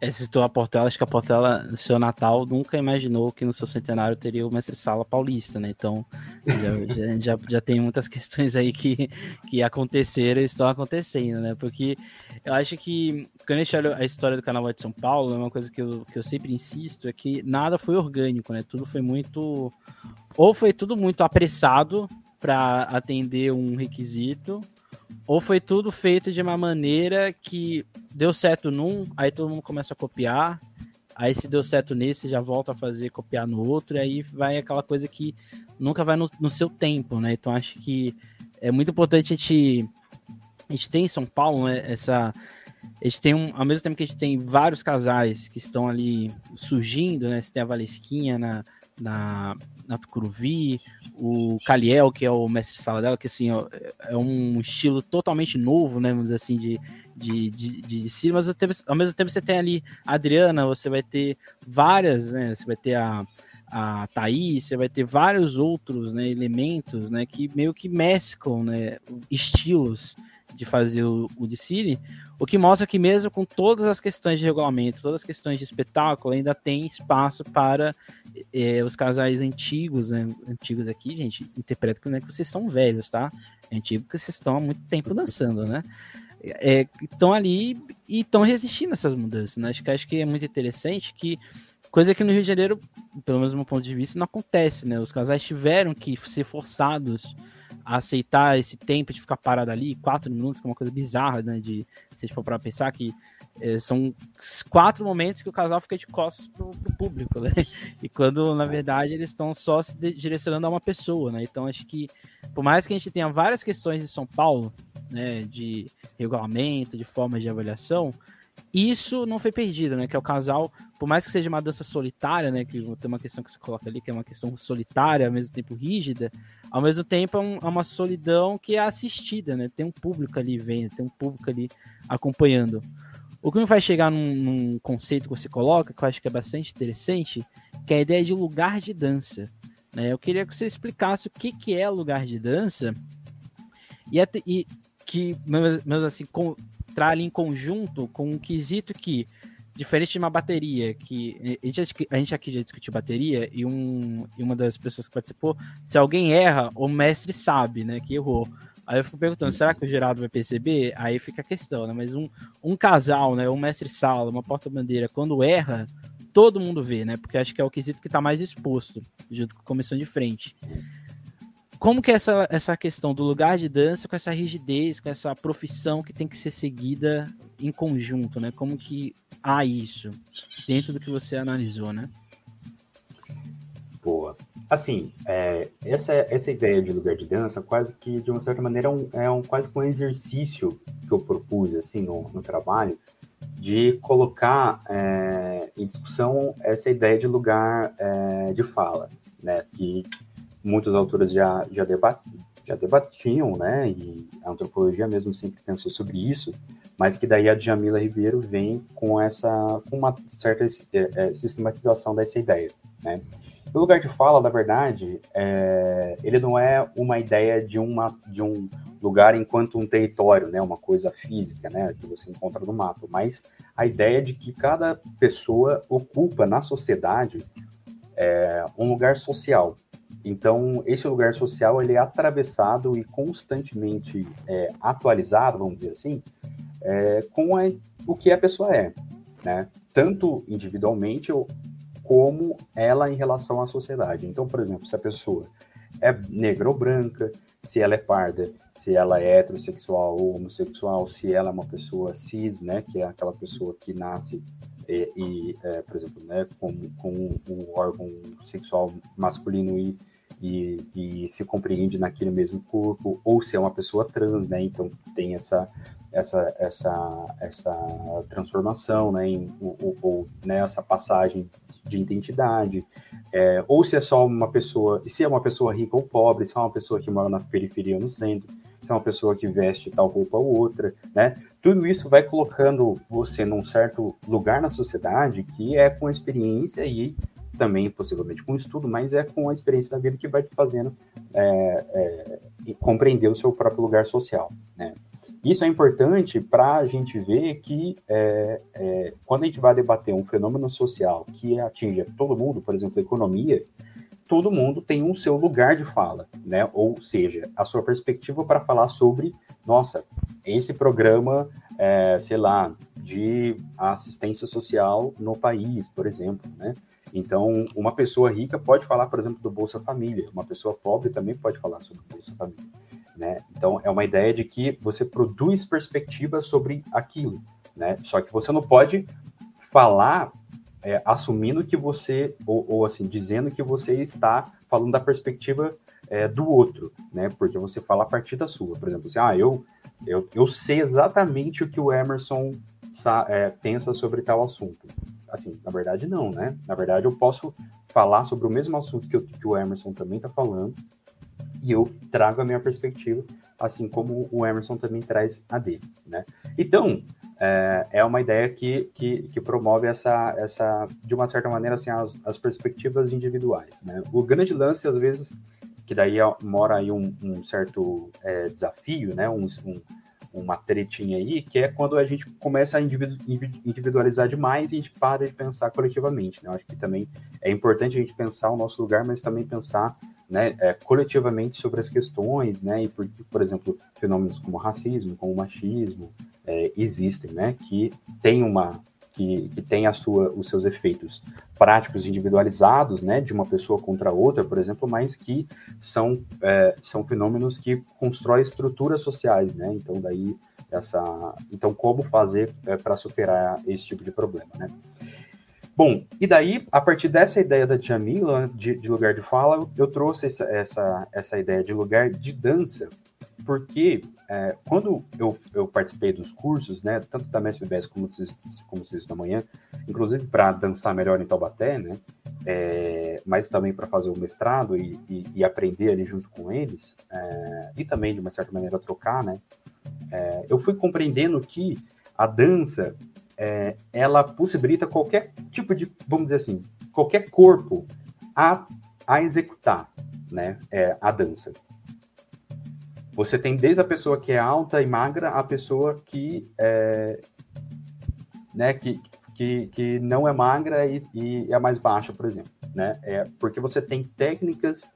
É, citou a Portela, acho que a Portela, no seu Natal, nunca imaginou que no seu centenário teria Mestre Sala Paulista, né? Então, já, *laughs* já, já, tem muitas *laughs* questões aí que, que aconteceram e estão acontecendo, né? Porque eu acho que, quando a gente olha a história do Carnaval de São Paulo, uma coisa que eu, que eu sempre insisto é que nada foi orgânico, né? Tudo foi muito. Ou foi tudo muito apressado para atender um requisito, ou foi tudo feito de uma maneira que deu certo num, aí todo mundo começa a copiar, aí se deu certo nesse, já volta a fazer, copiar no outro, e aí vai aquela coisa que nunca vai no, no seu tempo, né? Então acho que é muito importante a gente, a gente tem em São Paulo né, essa a gente tem um, ao mesmo tempo que a gente tem vários casais que estão ali surgindo, né? Você tem a Valesquinha na, na, na Tucuruvi, o Caliel, que é o mestre sala dela, que assim, é um estilo totalmente novo, né, vamos dizer assim, de, de, de, de si, mas ao mesmo tempo você tem ali a Adriana, você vai ter várias, né, você vai ter a, a Thaís, você vai ter vários outros né, elementos né, que meio que mesclam né, estilos de fazer o, o Cine, o que mostra que mesmo com todas as questões de regulamento, todas as questões de espetáculo, ainda tem espaço para é, os casais antigos, né? antigos aqui, gente, interpreta que não é que vocês são velhos, tá? É antigo porque vocês estão há muito tempo dançando, né? Estão é, ali e estão resistindo a essas mudanças, né? Acho que, acho que é muito interessante que coisa que no Rio de Janeiro, pelo menos do meu ponto de vista, não acontece, né? Os casais tiveram que ser forçados aceitar esse tempo de ficar parado ali, quatro minutos, que é uma coisa bizarra, né? De se a for para pensar que é, são quatro momentos que o casal fica de costas pro, pro público, *laughs* né? E quando, na verdade, eles estão só se direcionando a uma pessoa, né? Então, acho que, por mais que a gente tenha várias questões em São Paulo, né, de regulamento, de formas de avaliação, isso não foi perdido, né? Que é o casal, por mais que seja uma dança solitária, né? Que tem uma questão que você coloca ali, que é uma questão solitária, ao mesmo tempo rígida, ao mesmo tempo é, um, é uma solidão que é assistida, né? Tem um público ali vendo, tem um público ali acompanhando. O que me faz chegar num, num, conceito que você coloca, que eu acho que é bastante interessante, que é a ideia de lugar de dança. Né? Eu queria que você explicasse o que, que é lugar de dança e, e que, mesmo assim, com, ali em conjunto com um quesito que, diferente de uma bateria, que a gente, a gente aqui já discutiu bateria, e, um, e uma das pessoas que participou, se alguém erra, o mestre sabe, né, que errou. Aí eu fico perguntando, será que o Geraldo vai perceber? Aí fica a questão, né? Mas um, um casal, né? Um mestre-sala, uma porta-bandeira, quando erra, todo mundo vê, né? Porque acho que é o quesito que está mais exposto, junto com a comissão de frente como que é essa, essa questão do lugar de dança com essa rigidez, com essa profissão que tem que ser seguida em conjunto, né? Como que há isso dentro do que você analisou, né? Boa. Assim, é, essa, essa ideia de lugar de dança, quase que, de uma certa maneira, é um, é um quase que um exercício que eu propus, assim, no, no trabalho, de colocar é, em discussão essa ideia de lugar é, de fala, né? Que muitos autores já, já, debat, já debatiam, né, e a antropologia mesmo sempre pensou sobre isso, mas que daí a Djamila Ribeiro vem com essa, com uma certa é, é, sistematização dessa ideia, né. O lugar de fala, na verdade, é, ele não é uma ideia de, uma, de um lugar enquanto um território, né, uma coisa física, né, que você encontra no mapa, mas a ideia de que cada pessoa ocupa na sociedade é, um lugar social, então, esse lugar social ele é atravessado e constantemente é, atualizado, vamos dizer assim, é, com a, o que a pessoa é, né? Tanto individualmente como ela em relação à sociedade. Então, por exemplo, se a pessoa é negra ou branca, se ela é parda, se ela é heterossexual ou homossexual, se ela é uma pessoa cis, né, que é aquela pessoa que nasce e, e é, por exemplo, né, com, com um órgão sexual masculino e, e, e, se compreende naquele mesmo corpo, ou se é uma pessoa trans, né, então tem essa essa essa essa transformação, né, em, ou, ou né, essa passagem de identidade, é, ou se é só uma pessoa, se é uma pessoa rica ou pobre, se é uma pessoa que mora na periferia ou no centro, se é uma pessoa que veste tal roupa ou outra, né? Tudo isso vai colocando você num certo lugar na sociedade que é com experiência e também possivelmente com estudo, mas é com a experiência da vida que vai te fazendo é, é, compreender o seu próprio lugar social, né? Isso é importante para a gente ver que é, é, quando a gente vai debater um fenômeno social que atinge todo mundo, por exemplo, a economia, todo mundo tem um seu lugar de fala, né? Ou seja, a sua perspectiva para falar sobre, nossa, esse programa, é, sei lá, de assistência social no país, por exemplo, né? Então, uma pessoa rica pode falar, por exemplo, do Bolsa Família, uma pessoa pobre também pode falar sobre o Bolsa Família. Né? Então, é uma ideia de que você produz perspectiva sobre aquilo, né? Só que você não pode falar é, assumindo que você, ou, ou, assim, dizendo que você está falando da perspectiva é, do outro, né? Porque você fala a partir da sua. Por exemplo, assim, ah, eu, eu, eu sei exatamente o que o Emerson é, pensa sobre tal assunto. Assim, na verdade, não, né? Na verdade, eu posso falar sobre o mesmo assunto que, eu, que o Emerson também está falando, e eu trago a minha perspectiva, assim como o Emerson também traz a dele, né? Então, é, é uma ideia que, que, que, promove essa, essa, de uma certa maneira, assim, as, as perspectivas individuais, né? O grande lance, às vezes, que daí é, mora aí um, um certo é, desafio, né? Um, um, uma tretinha aí, que é quando a gente começa a individualizar demais e a gente para de pensar coletivamente, né? Eu acho que também é importante a gente pensar o nosso lugar, mas também pensar né, é, coletivamente sobre as questões, né, e por, por exemplo, fenômenos como racismo, como machismo, é, existem, né, que tem uma, que, que tem a sua, os seus efeitos práticos individualizados, né, de uma pessoa contra outra, por exemplo, mas que são, é, são fenômenos que constroem estruturas sociais, né, então daí essa, então como fazer é, para superar esse tipo de problema, né. Bom, e daí, a partir dessa ideia da Jamila, de, de lugar de fala, eu trouxe essa, essa, essa ideia de lugar de dança, porque é, quando eu, eu participei dos cursos, né, tanto da MSBS como, como vocês da manhã, inclusive para dançar melhor em Taubaté, né, é, mas também para fazer o mestrado e, e, e, aprender ali junto com eles, é, e também de uma certa maneira trocar, né, é, eu fui compreendendo que a dança é, ela possibilita qualquer tipo de, vamos dizer assim, qualquer corpo a, a executar né, é, a dança. Você tem desde a pessoa que é alta e magra a pessoa que é, né, que, que, que não é magra e, e é mais baixa, por exemplo. Né? É, porque você tem técnicas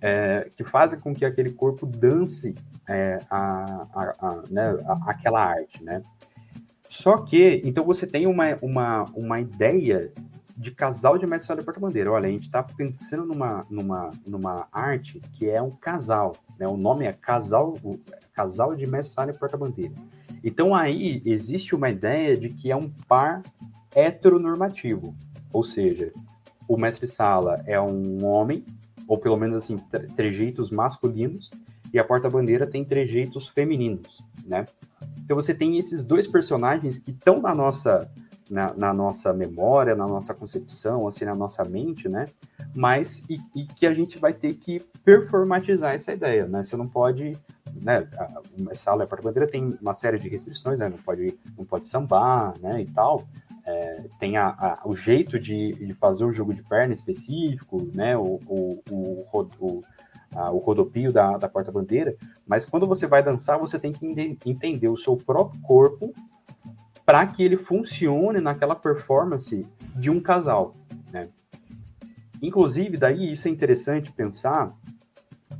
é, que fazem com que aquele corpo dance é, a, a, a, né, aquela arte, né? Só que, então você tem uma, uma, uma ideia de casal de mestre sala e porta-bandeira. Olha, a gente está pensando numa, numa, numa arte que é um casal, né? O nome é casal, casal de mestre sala e porta-bandeira. Então aí existe uma ideia de que é um par heteronormativo, ou seja, o mestre sala é um homem, ou pelo menos assim, trejeitos masculinos, e a porta-bandeira tem trejeitos femininos, né? Então você tem esses dois personagens que estão na nossa na, na, nossa memória, na nossa concepção, assim, na nossa mente, né? Mas e, e, que a gente vai ter que performatizar essa ideia, né? Você não pode, né? A, sala para bandeira tem uma série de restrições, né? Não pode, não pode sambar, né? E tal. É, tem a, a, o jeito de, de, fazer o jogo de perna específico, né? O, o, o, o o rodopio da, da porta-bandeira, mas quando você vai dançar, você tem que entender o seu próprio corpo para que ele funcione naquela performance de um casal, né? Inclusive, daí isso é interessante pensar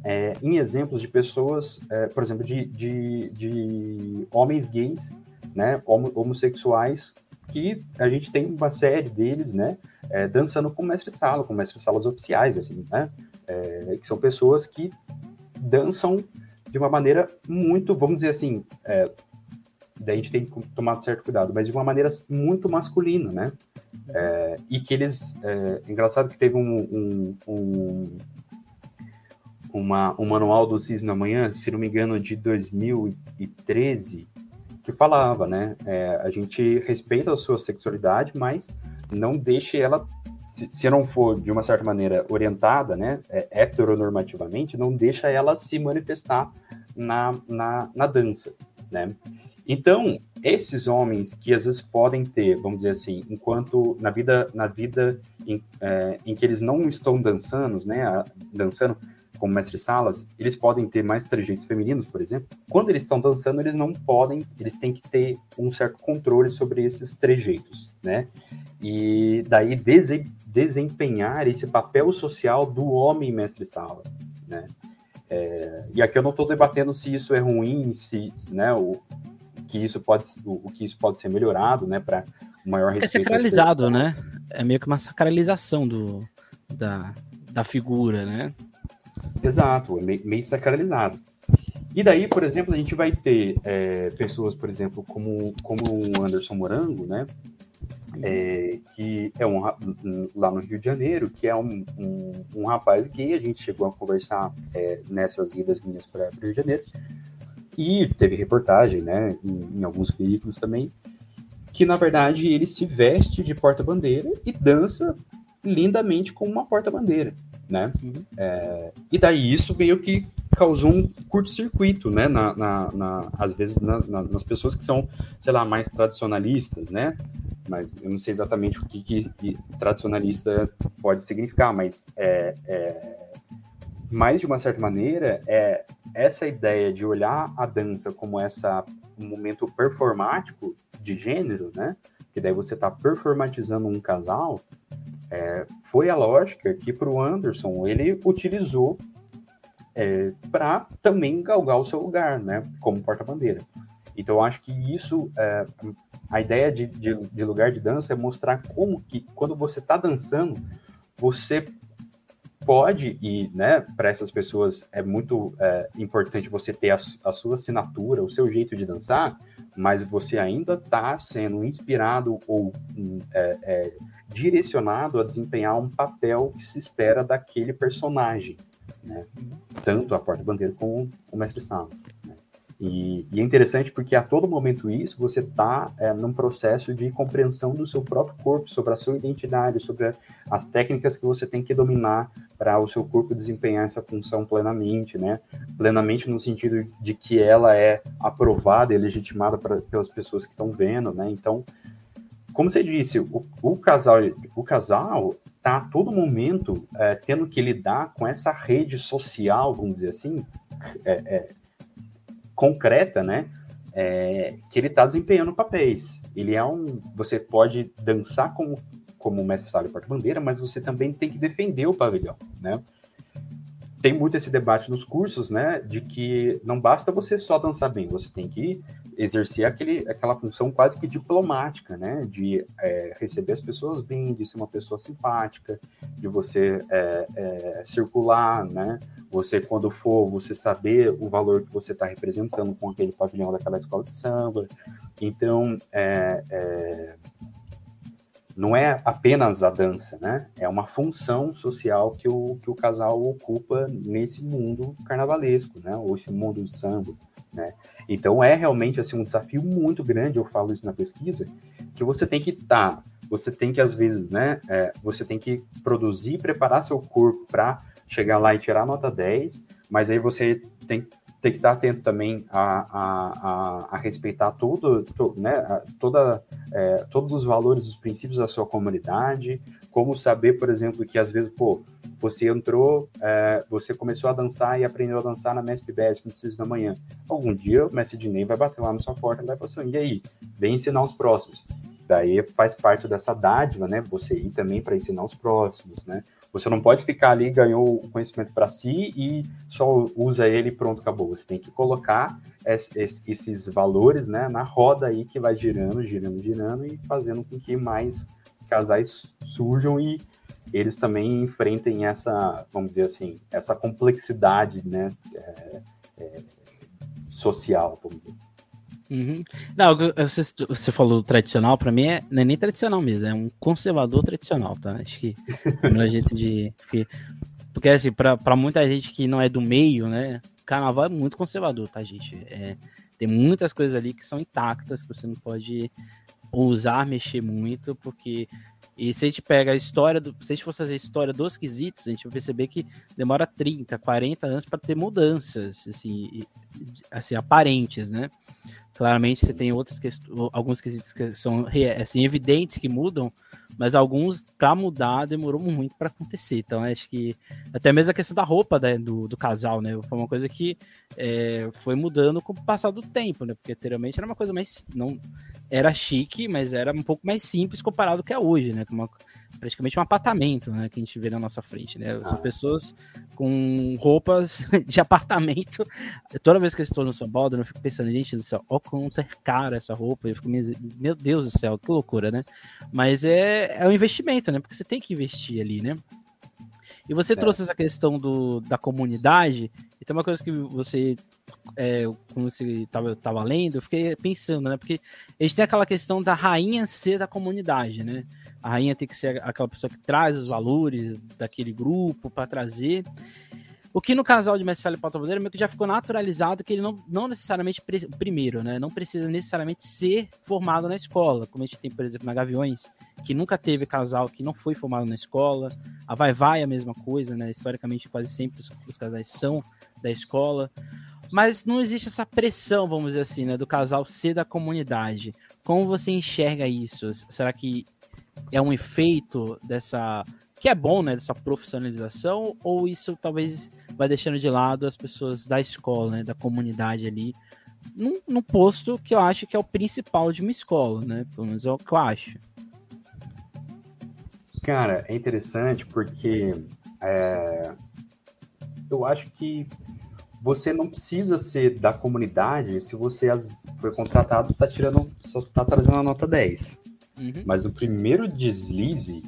é, em exemplos de pessoas, é, por exemplo, de, de, de homens gays, né, homossexuais, que a gente tem uma série deles, né, é, dançando com mestre-sala, com mestre-salas oficiais, assim, né, é, que são pessoas que dançam de uma maneira muito, vamos dizer assim, é, daí a gente tem que tomar certo cuidado, mas de uma maneira muito masculina, né? É, e que eles, é, engraçado que teve um, um, um, uma, um manual do Cisne na Manhã, se não me engano, de 2013, que falava, né? É, a gente respeita a sua sexualidade, mas não deixe ela se, se não for de uma certa maneira orientada, né, é, heteronormativamente, não deixa ela se manifestar na, na, na dança, né? Então, esses homens que às vezes podem ter, vamos dizer assim, enquanto na vida, na vida em, é, em que eles não estão dançando, né, dançando como mestre-salas, eles podem ter mais trejeitos femininos, por exemplo. Quando eles estão dançando, eles não podem, eles têm que ter um certo controle sobre esses trejeitos, né? E daí desempenhar esse papel social do homem mestre-sala, né? É, e aqui eu não estou debatendo se isso é ruim, se, né, o, que isso pode, o, o que isso pode ser melhorado, né, para maior É sacralizado, né? É meio que uma sacralização do, da, da figura, né? Exato, é meio, meio sacralizado. E daí, por exemplo, a gente vai ter é, pessoas, por exemplo, como, como o Anderson Morango, né? É, que é um, lá no Rio de Janeiro, que é um, um, um rapaz gay, a gente chegou a conversar é, nessas idas minhas para o Rio de Janeiro, e teve reportagem, né, em, em, alguns veículos também, que na verdade ele se veste de porta-bandeira e dança lindamente como uma porta-bandeira, né, uhum. é, e daí isso meio que causou um curto-circuito, né, na, na, na, às vezes na, nas pessoas que são, sei lá, mais tradicionalistas, né, mas eu não sei exatamente o que, que, que tradicionalista pode significar, mas é, é, mais de uma certa maneira é essa ideia de olhar a dança como essa um momento performático de gênero, né? Que daí você está performatizando um casal, é, foi a lógica que para o Anderson ele utilizou é, para também galgar o seu lugar, né? Como porta-bandeira. Então, eu acho que isso, é, a ideia de, de, de, lugar de dança é mostrar como que, quando você está dançando, você pode, e né, para essas pessoas é muito é, importante você ter a, a, sua assinatura, o seu jeito de dançar, mas você ainda está sendo inspirado ou é, é, direcionado a desempenhar um papel que se espera daquele personagem, né? tanto a porta-bandeira como o mestre-sala. Né? E, e, é interessante porque a todo momento isso você está é, num processo de compreensão do seu próprio corpo, sobre a sua identidade, sobre as técnicas que você tem que dominar para o seu corpo desempenhar essa função plenamente, né? Plenamente no sentido de que ela é aprovada e legitimada pra, pelas pessoas que estão vendo, né? Então, como você disse, o, o casal o casal está a todo momento é, tendo que lidar com essa rede social, vamos dizer assim, é, é, concreta, né? É, que ele está desempenhando papéis. Ele é um. Você pode dançar como, como mestre sala e porta-bandeira, mas você também tem que defender o pavilhão, né? Tem muito esse debate nos cursos, né? De que não basta você só dançar bem, você tem que exercer aquele, aquela função quase que diplomática, né? De é, receber as pessoas bem, de ser uma pessoa simpática, de você é, é, circular, né? Você, quando for, você saber o valor que você está representando com aquele pavilhão daquela escola de samba. Então, é, é, não é apenas a dança, né? É uma função social que o, que o casal ocupa nesse mundo carnavalesco, né? Ou esse mundo do samba, né? Então é realmente assim um desafio muito grande, eu falo isso na pesquisa, que você tem que estar, tá, você tem que às vezes, né, é, você tem que produzir, preparar seu corpo para chegar lá e tirar nota 10, mas aí você tem, tem que estar atento também a, a, a, a respeitar todo, todo né, toda, é, todos os valores, os princípios da sua comunidade, como saber, por exemplo, que às vezes, pô, você entrou, é, você começou a dançar e aprendeu a dançar na Mestre BS, não precisa da manhã. Algum dia o Mestre Dinei vai bater lá na sua porta e vai assim, e aí, vem ensinar os próximos. Daí faz parte dessa dádiva, né? Você ir também para ensinar os próximos, né? Você não pode ficar ali, ganhou o conhecimento para si e só usa ele pronto, acabou. Você tem que colocar esses valores né, na roda aí que vai girando, girando, girando e fazendo com que mais casais surjam e eles também enfrentem essa, vamos dizer assim, essa complexidade, né, é, é, social, vamos dizer. Uhum. Não, você, você falou tradicional, para mim é, não é nem tradicional mesmo, é um conservador tradicional, tá? Acho que é a melhor *laughs* jeito de. Porque, porque assim, para muita gente que não é do meio, né? Carnaval é muito conservador, tá, gente? É, tem muitas coisas ali que são intactas, que você não pode ousar mexer muito, porque e se a gente pega a história, do, se a gente fosse fazer a história dos quesitos, a gente vai perceber que demora 30, 40 anos para ter mudanças, assim, assim, aparentes, né? Claramente você tem outras alguns quesitos que são assim, evidentes que mudam, mas alguns para mudar demorou muito para acontecer. Então acho que até mesmo a questão da roupa né, do, do casal, né? Foi uma coisa que é, foi mudando com o passar do tempo, né? Porque anteriormente era uma coisa mais. não Era chique, mas era um pouco mais simples comparado ao que é hoje, né? Uma, praticamente um apartamento, né, que a gente vê na nossa frente, né? São ah. pessoas com roupas *laughs* de apartamento. Toda vez que eu estou no São Paulo, eu fico pensando, gente do céu, ó quanto é cara essa roupa. Eu fico, meu Deus do céu, que loucura, né? Mas é, é um investimento, né? Porque você tem que investir ali, né? E você é. trouxe essa questão do, da comunidade, e tem uma coisa que você, é, quando você estava tava lendo, eu fiquei pensando, né? Porque a gente tem aquela questão da rainha ser da comunidade, né? A rainha tem que ser aquela pessoa que traz os valores daquele grupo para trazer. O que no casal de Mestre Sala e Pauta meio que já ficou naturalizado que ele não, não necessariamente, primeiro, né? Não precisa necessariamente ser formado na escola, como a gente tem, por exemplo, na Gaviões, que nunca teve casal que não foi formado na escola. A Vai Vai é a mesma coisa, né? Historicamente, quase sempre os, os casais são da escola. Mas não existe essa pressão, vamos dizer assim, né? Do casal ser da comunidade. Como você enxerga isso? Será que é um efeito dessa que é bom, né, dessa profissionalização, ou isso talvez vai deixando de lado as pessoas da escola, né, da comunidade ali, num, num posto que eu acho que é o principal de uma escola, né, pelo menos é o que eu acho. Cara, é interessante porque é, eu acho que você não precisa ser da comunidade se você foi contratado, está tirando, só está trazendo a nota 10. Uhum. Mas o primeiro deslize,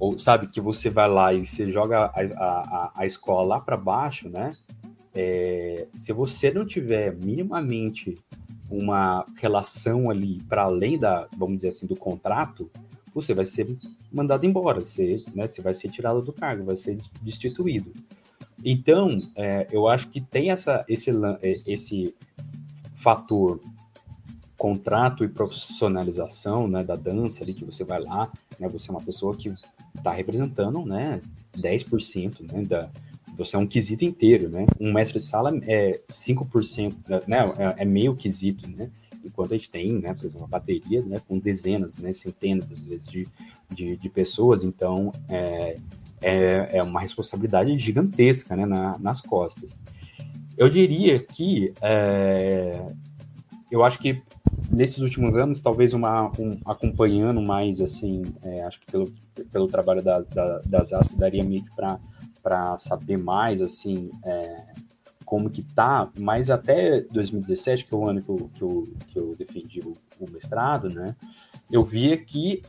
ou sabe, que você vai lá e você joga a, a, a escola lá para baixo, né? É, se você não tiver minimamente uma relação ali para além da, vamos dizer assim, do contrato, você vai ser mandado embora, você, né, você vai ser tirado do cargo, vai ser destituído. Então, é, eu acho que tem essa, esse, é, esse fator contrato e profissionalização né, da dança ali, que você vai lá, né, você é uma pessoa que está representando né, 10% né, da, você é um quesito inteiro, né? Um mestre de sala é 5%, né? É, é meio quesito, né? Enquanto a gente tem, né, por exemplo, uma bateria, né, com dezenas, né, centenas, às vezes, de, de, de pessoas, então é, é, é, uma responsabilidade gigantesca, né, na, nas costas. Eu diria que é, eu acho que nesses últimos anos, talvez uma um, acompanhando mais assim, é, acho que pelo, pelo trabalho da, da, das ASP daria meio que para saber mais, assim, é, como que tá, mas até 2017, que é o ano que eu, que eu, que eu defendi o, o mestrado, né, eu via que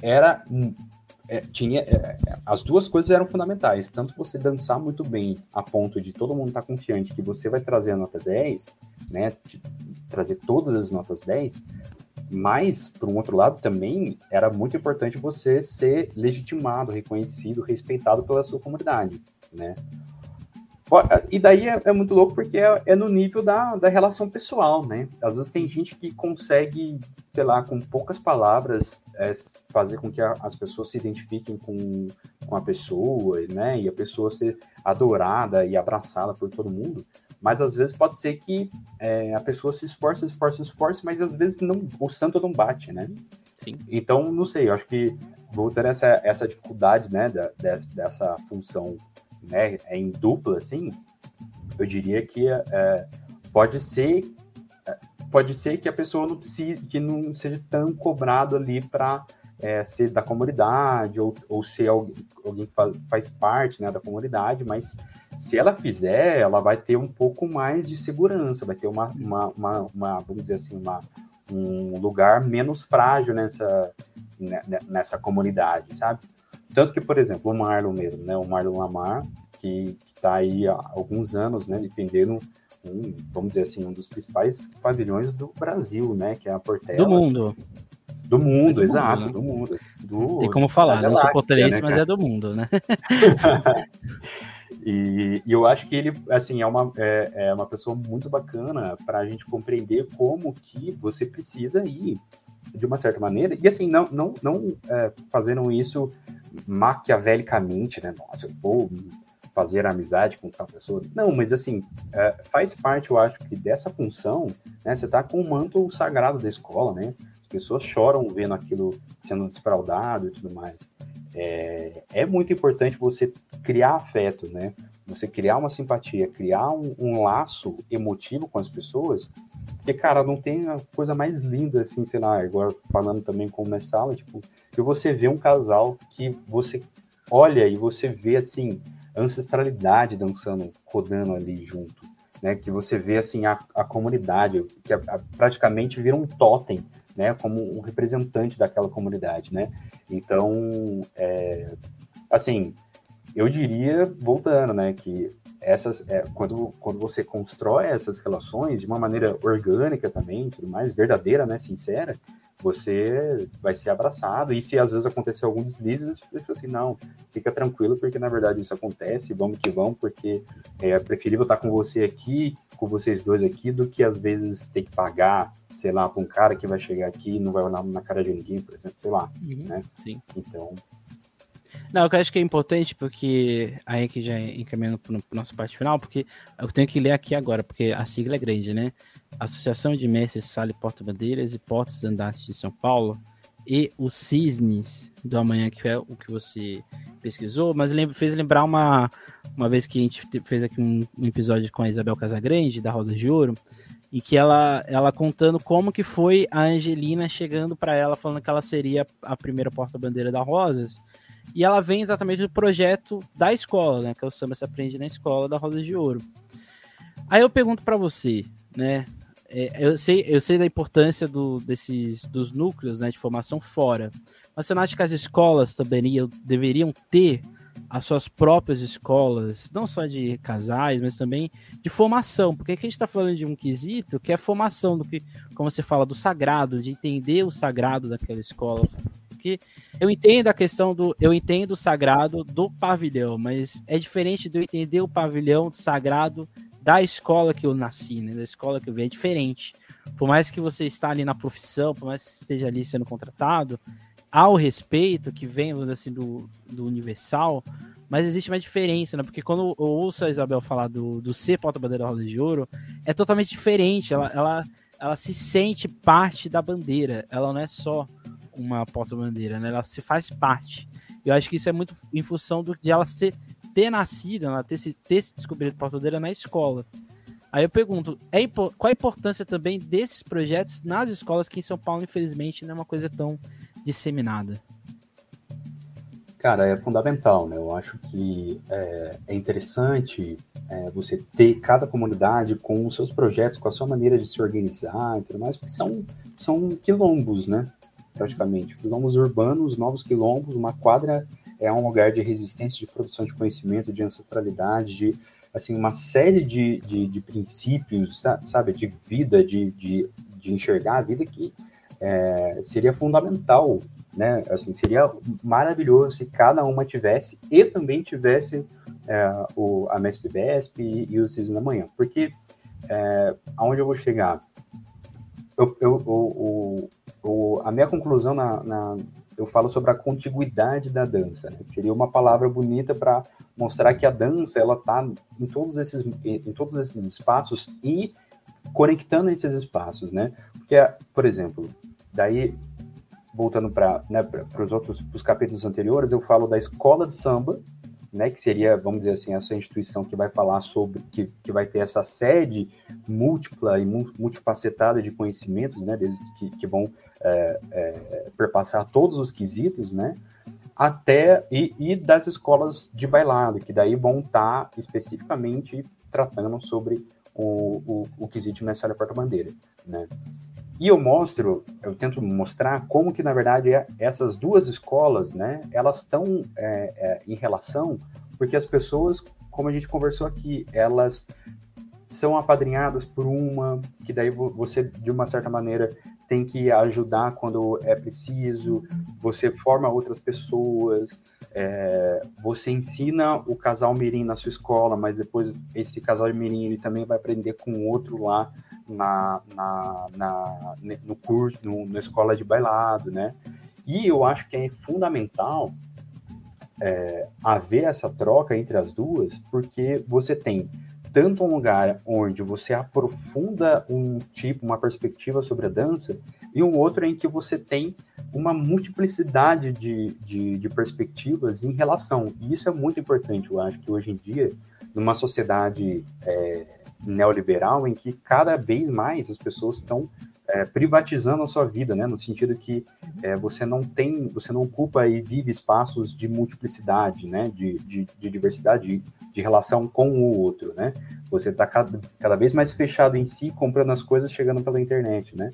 era é, tinha é, as duas coisas eram fundamentais tanto você dançar muito bem a ponto de todo mundo estar tá confiante que você vai trazer a nota 10 né trazer todas as notas 10 mas, por um outro lado, também era muito importante você ser legitimado, reconhecido, respeitado pela sua comunidade, né? E daí é, é muito louco porque é, é, no nível da, da relação pessoal, né? Às vezes tem gente que consegue, sei lá, com poucas palavras, é, fazer com que a, as pessoas se identifiquem com, com a pessoa, né? E a pessoa ser adorada e abraçada por todo mundo. Mas às vezes pode ser que é, a pessoa se esforce, esforce, esforce, mas às vezes não, o santo não bate, né? Sim. Então, não sei, eu acho que voltando essa, essa dificuldade, né, da, dessa função né, é em dupla, assim, eu diria que é, pode ser é, pode ser que a pessoa não precise, que não seja tão cobrado ali para é, ser da comunidade ou, ou ser alguém, alguém que faz, faz parte né, da comunidade, mas se ela fizer, ela vai ter um pouco mais de segurança, vai ter uma, uma, uma, uma vamos dizer assim, uma, um lugar menos frágil nessa, né, né, nessa comunidade, sabe? Tanto que, por exemplo, o Marlon mesmo, né? O Marlon Lamar, que está aí há alguns anos, né? Defendendo um, vamos dizer assim, um dos principais pavilhões do Brasil, né? Que é a Portela. Do mundo. Do mundo, do exato, mundo, né? do mundo. Do, Tem como falar, não sou portelense, né, mas é do mundo, né? *laughs* E, e, eu acho que ele, assim, é uma, é, é uma pessoa muito bacana para a gente compreender como que você precisa ir de uma certa maneira. E, assim, não, não, não é, fazendo isso maquiavelicamente, né? Nossa, eu vou fazer amizade com tal pessoa. Não, mas, assim, é, faz parte, eu acho, que dessa função, né? Você tá com o manto sagrado da escola, né? As pessoas choram vendo aquilo sendo desfraudado e tudo mais é, é muito importante você criar afeto, né? Você criar uma simpatia, criar um, um, laço emotivo com as pessoas, porque, cara, não tem a coisa mais linda, assim, sei lá, agora falando também com uma sala, tipo, que você vê um casal que você olha e você vê, assim, ancestralidade dançando, rodando ali junto, né? Que você vê, assim, a, a comunidade, que a, a, praticamente vira um totem, né, como um representante daquela comunidade, né? Então, é, assim, eu diria, voltando, né, que essas, é, quando, quando você constrói essas relações de uma maneira orgânica também, tudo mais, verdadeira, né, sincera, você vai ser abraçado, e se às vezes acontecer algum deslize, você fica assim, não, fica tranquilo, porque na verdade isso acontece, vamos que vamos, porque é preferível estar com você aqui, com vocês dois aqui, do que às vezes ter que pagar sei lá, para um cara que vai chegar aqui e não vai olhar na cara de ninguém, por exemplo, sei lá, uhum, né? Sim. Então... Não, eu acho que é importante, porque aí que já encaminhando para nossa parte final, porque eu tenho que ler aqui agora, porque a sigla é grande, né? Associação de Mestres Sala e Porta-Bandeiras e Portos Andates de São Paulo e os Cisnes do Amanhã, que é o que você pesquisou, mas fez lembrar uma, uma vez que a gente fez aqui um, um episódio com a Isabel Casagrande, da Rosa de Ouro, e que ela, ela contando como que foi a Angelina chegando para ela falando que ela seria a primeira porta-bandeira da Rosas. E ela vem exatamente do projeto da escola, né, que é o samba se aprende na escola da Rosa de Ouro. Aí eu pergunto para você, né, é, eu, sei, eu sei da importância do, desses, dos núcleos né, de formação fora, mas você não acha que as escolas também deveriam ter as suas próprias escolas, não só de casais, mas também de formação, porque aqui a gente está falando de um quesito que é formação do que, como você fala, do sagrado, de entender o sagrado daquela escola. Porque eu entendo a questão do. Eu entendo o sagrado do pavilhão, mas é diferente de eu entender o pavilhão sagrado da escola que eu nasci, né? Da escola que eu vi. É diferente. Por mais que você está ali na profissão, por mais que esteja ali sendo contratado, ao respeito que vem, assim, do, do Universal, mas existe uma diferença, né? Porque quando eu ouço a Isabel falar do, do ser porta-bandeira Roda de Ouro, é totalmente diferente. Ela, ela, ela se sente parte da bandeira. Ela não é só uma porta-bandeira, né? Ela se faz parte. Eu acho que isso é muito em função do, de ela ser, ter nascido, ela ter se, ter se descobrido porta-bandeira na escola. Aí eu pergunto, é, qual a importância também desses projetos nas escolas que em São Paulo, infelizmente, não é uma coisa tão disseminada? Cara, é fundamental, né? Eu acho que é, é interessante é, você ter cada comunidade com os seus projetos, com a sua maneira de se organizar e tudo mais, porque são, são quilombos, né? Praticamente. Quilombos urbanos, novos quilombos, uma quadra é um lugar de resistência, de produção de conhecimento, de ancestralidade, de assim, uma série de, de, de princípios, sabe, de vida, de, de, de enxergar a vida que é, seria fundamental, né? Assim, seria maravilhoso se cada uma tivesse e também tivesse é, o, a MESP-BESP e, e o CISO na manhã. Porque é, aonde eu vou chegar? Eu, eu, a minha conclusão na, na, eu falo sobre a contiguidade da dança, né? seria uma palavra bonita para mostrar que a dança ela está em todos esses em todos esses espaços e conectando esses espaços, né? Porque, por exemplo, Daí, voltando para né, os outros pros capítulos anteriores, eu falo da escola de samba, né, que seria, vamos dizer assim, essa instituição que vai falar sobre, que, que vai ter essa sede múltipla e multifacetada de conhecimentos, né, que, que vão é, é, perpassar todos os quesitos, né, até, e, e, das escolas de bailado, que daí vão estar tá especificamente tratando sobre o, o, o quesito Messalha Porta-Bandeira, né. E eu mostro, eu tento mostrar como que, na verdade, é, essas duas escolas, né, elas estão é, é, em relação, porque as pessoas, como a gente conversou aqui, elas são apadrinhadas por uma, que daí você, de uma certa maneira, tem que ajudar quando é preciso, você forma outras pessoas, é, você ensina o casal mirim na sua escola, mas depois esse casal mirim ele também vai aprender com outro lá na, na, na no curso, no, na escola de bailado, né? E eu acho que é fundamental é, haver essa troca entre as duas, porque você tem tanto um lugar onde você aprofunda um tipo, uma perspectiva sobre a dança, e um outro em que você tem uma multiplicidade de, de, de perspectivas em relação. E isso é muito importante, eu acho que hoje em dia, numa sociedade é, neoliberal em que cada vez mais as pessoas estão é, privatizando a sua vida, né? No sentido que é, você não tem, você não ocupa e vive espaços de multiplicidade, né? De, de, de diversidade, de, de, relação com o outro, né? Você está cada, cada vez mais fechado em si, comprando as coisas, chegando pela internet, né?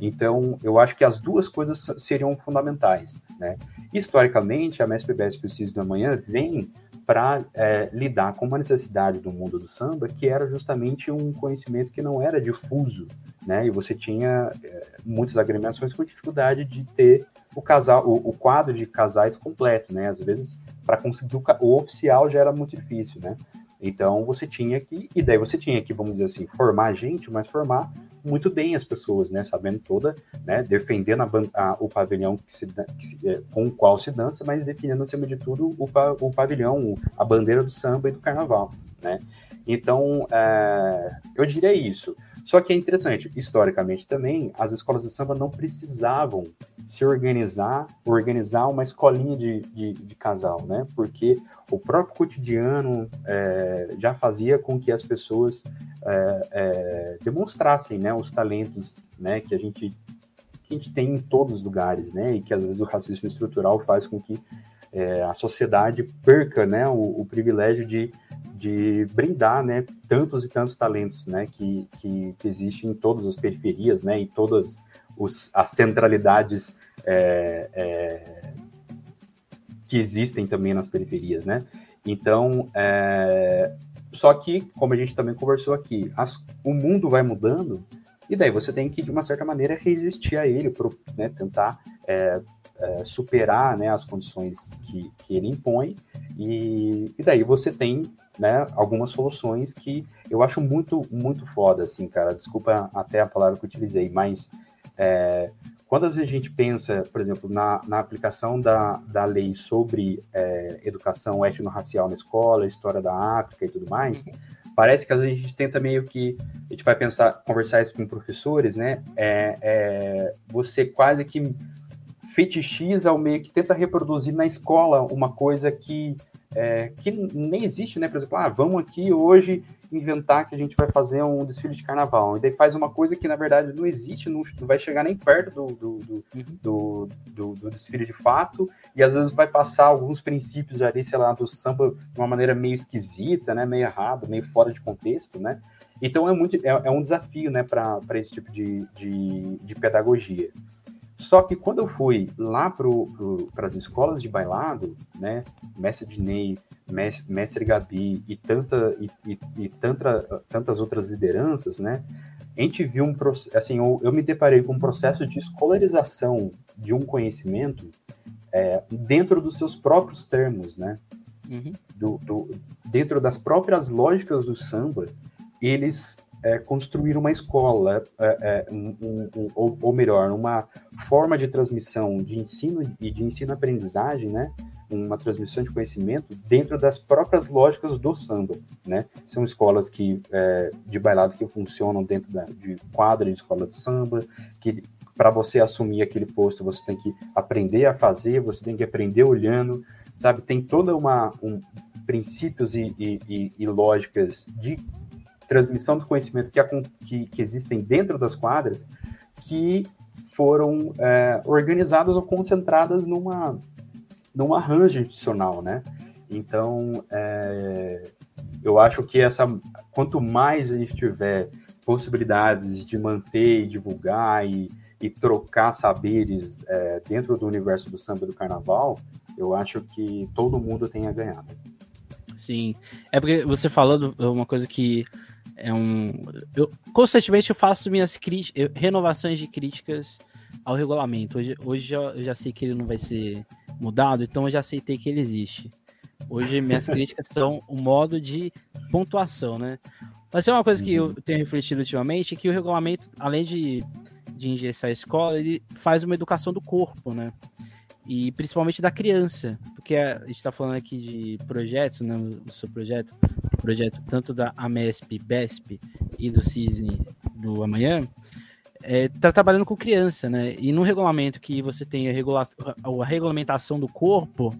Então, eu acho que as duas coisas seriam fundamentais, né? Historicamente, a MESP-BESP e o CIS da Manhã vem para é, lidar com uma necessidade do mundo do samba que era justamente um conhecimento que não era difuso, né? E você tinha é, muitas agremiações com dificuldade de ter o casal, o, o quadro de casais completo, né? Às vezes para conseguir o, o, oficial já era muito difícil, né? Então você tinha que, e daí você tinha que, vamos dizer assim, formar gente, mas formar muito bem as pessoas, né? Sabendo toda, né? Defendendo a, a, o pavilhão que se, que se, é, com o qual se dança, mas defendendo acima de tudo o, o pavilhão, a bandeira do samba e do carnaval, né? Então, é, eu diria isso. Só que é interessante, historicamente também, as escolas de samba não precisavam se organizar, organizar uma escolinha de, de, de casal, né? Porque o próprio cotidiano é, já fazia com que as pessoas é, é, demonstrassem né, os talentos né, que, a gente, que a gente tem em todos os lugares, né? E que às vezes o racismo estrutural faz com que a sociedade perca né, o, o privilégio de de brindar, né, tantos e tantos talentos, né, que, que, existem em todas as periferias, né, em todas os, as centralidades é, é, que existem também nas periferias, né. Então, é, só que, como a gente também conversou aqui, as, o mundo vai mudando e daí você tem que, de uma certa maneira, resistir a ele, pro, né, tentar é, é, superar né, as condições que, que ele impõe, e, e daí você tem né, algumas soluções que eu acho muito, muito foda, assim, cara. Desculpa até a palavra que eu utilizei, mas é, quando a gente pensa, por exemplo, na, na aplicação da, da lei sobre é, educação étnico-racial na escola, história da África e tudo mais, uhum. parece que a gente tenta meio que, a gente vai pensar, conversar isso com professores, né? É, é, você quase que fetichiza ou meio que tenta reproduzir na escola uma coisa que, é, que nem existe, né? Por exemplo, ah, vamos aqui hoje inventar que a gente vai fazer um desfile de carnaval. E daí faz uma coisa que, na verdade, não existe, não, vai chegar nem perto do do, do, uhum. do, do, do, desfile de fato, e às vezes vai passar alguns princípios ali, sei lá, do samba de uma maneira meio esquisita, né? Meio errado, meio fora de contexto, né? Então é, muito, é, é um desafio né, para esse tipo de, de, de pedagogia. Só que quando eu fui lá para as escolas de bailado, né, mestre Dinei, mestre, mestre Gabi e, tanta, e, e, e tanta, tantas outras lideranças, né, a gente viu um assim, eu, eu me deparei com um processo de escolarização de um conhecimento é, dentro dos seus próprios termos, né, uhum. do, do, dentro das próprias lógicas do samba, eles é, construir uma escola, é, é, um, um, ou, ou, melhor, uma forma de transmissão de ensino e de ensino-aprendizagem, né? Uma transmissão de conhecimento dentro das próprias lógicas do samba, né? São escolas que é, de bailado que funcionam dentro da, de quadra de escola de samba, que para você assumir aquele posto você tem que aprender a fazer, você tem que aprender olhando, sabe? Tem toda uma um, princípios e, e, e lógicas de transmissão do conhecimento que, que, que existem dentro das quadras que foram é, organizadas ou concentradas numa, numa arranjo institucional, né? Então, é, eu acho que essa, quanto mais a gente tiver possibilidades de manter e divulgar e, e trocar saberes é, dentro do universo do samba do carnaval, eu acho que todo mundo tem a ganhar. Sim, é porque você falando uma coisa que é um. Eu, constantemente eu faço minhas críticas, renovações de críticas ao regulamento. Hoje, hoje eu já sei que ele não vai ser mudado, então eu já aceitei que ele existe. Hoje minhas *laughs* críticas são o modo de pontuação, né? Mas é uma coisa que eu uhum. tenho refletido ultimamente, é que o regulamento, além de, de engessar a escola, ele faz uma educação do corpo, né? E principalmente da criança, porque a gente está falando aqui de projetos, né? O seu projeto, projeto tanto da AMESP, BESP e do CISNE do amanhã, está é, trabalhando com criança, né? E no regulamento que você tem a, regula a regulamentação do corpo,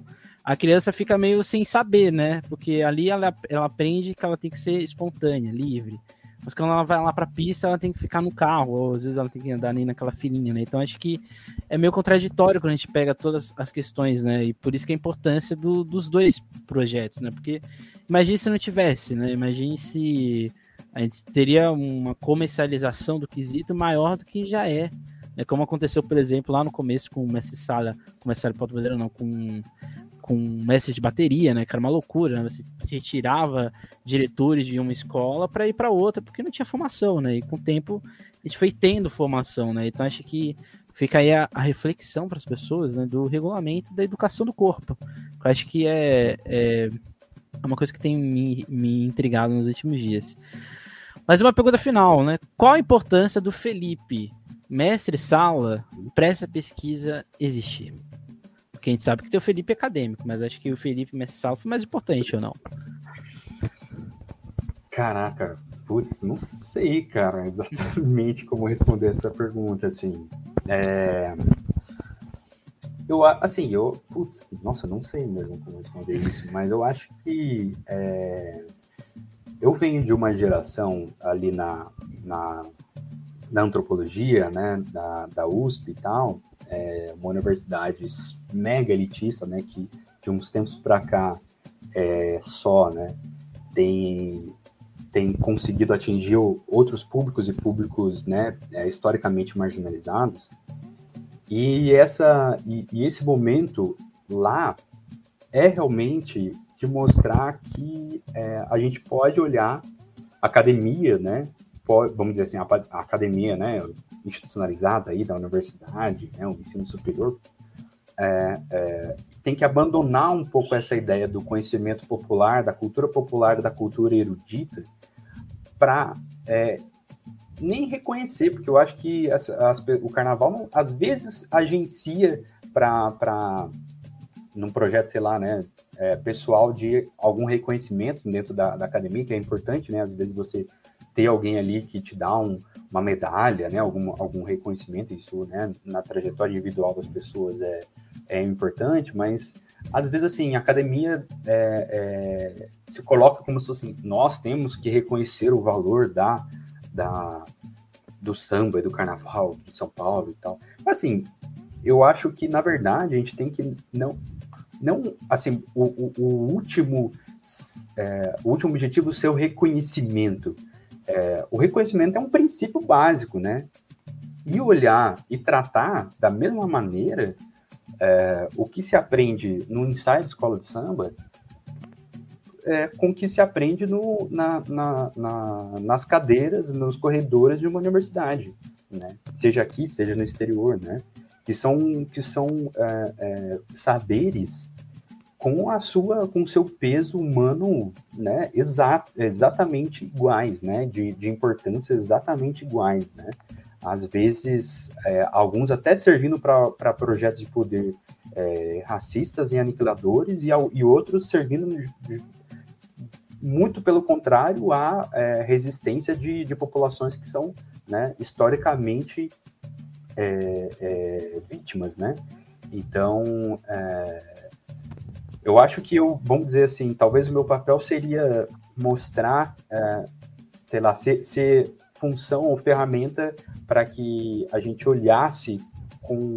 a criança fica meio sem saber, né? Porque ali ela, ela aprende que ela tem que ser espontânea, livre. Mas quando ela vai lá para a pista, ela tem que ficar no carro, ou às vezes ela tem que andar nem naquela filinha, né? Então acho que é meio contraditório quando a gente pega todas as questões, né? E por isso que a importância do, dos dois projetos, né? Porque imagine se não tivesse, né? Imagine se a gente teria uma comercialização do quesito maior do que já é. Né? Como aconteceu, por exemplo, lá no começo com o Mestre Sala, com o Mestre Porto não, com com mestre de bateria, né? Que era uma loucura, né? Você retirava diretores de uma escola para ir para outra, porque não tinha formação, né? E com o tempo a gente foi tendo formação, né? Então acho que fica aí a, a reflexão para as pessoas né, do regulamento da educação do corpo. Eu acho que é, é uma coisa que tem me, me intrigado nos últimos dias. Mas uma pergunta final, né? Qual a importância do Felipe, mestre sala, para essa pesquisa existir? Porque a gente sabe que tem o Felipe acadêmico, mas acho que o Felipe Messal foi mais importante ou não? Caraca, putz, não sei, cara, exatamente como responder essa pergunta, assim. É... Eu, assim, eu, putz, nossa, não sei mesmo como responder isso, mas eu acho que é... eu venho de uma geração ali na, na, na antropologia, né, da, da USP e tal, é uma universidade mega elitista, né, que de uns tempos para cá é só, né, tem, tem conseguido atingir outros públicos e públicos né, é, historicamente marginalizados. E, essa, e, e esse momento lá é realmente de mostrar que é, a gente pode olhar academia, né? Pode, vamos dizer assim, a, a, academia, né, institucionalizada aí da universidade, né, o ensino superior, é, é, tem que abandonar um pouco essa ideia do conhecimento popular, da cultura popular, da cultura erudita, para é, nem reconhecer, porque eu acho que as, as, o carnaval não, às vezes agencia para num projeto, sei lá, né, é, pessoal de algum reconhecimento dentro da, da, academia, que é importante, né, às vezes você ter alguém ali que te dá um, uma medalha, né, algum, algum reconhecimento, isso, né, na trajetória individual das pessoas é, é importante, mas às vezes, assim, a academia é, é, se coloca como se fosse, assim, nós temos que reconhecer o valor da, da, do samba e do carnaval de São Paulo e tal. Assim, eu acho que, na verdade, a gente tem que não, não assim, o, o, o último, é, o último objetivo ser o reconhecimento. É, o reconhecimento é um princípio básico, né? E olhar e tratar da mesma maneira é, o que se aprende no ensaio de escola de samba é, com o que se aprende no, na, na, na, nas cadeiras, nos corredores de uma universidade, né? Seja aqui, seja no exterior, né? Que são, que são é, é, saberes com a sua, com seu peso humano, né? Exa exatamente iguais, né? De, de importância exatamente iguais, né? Às vezes, é, alguns até servindo para projetos de poder é, racistas e aniquiladores, e, e outros servindo muito pelo contrário, à é, resistência de, de, populações que são né, historicamente é, é, vítimas, né? Então, é, eu acho que eu, vamos dizer assim, talvez o meu papel seria mostrar, sei lá, ser, ser função ou ferramenta para que a gente olhasse com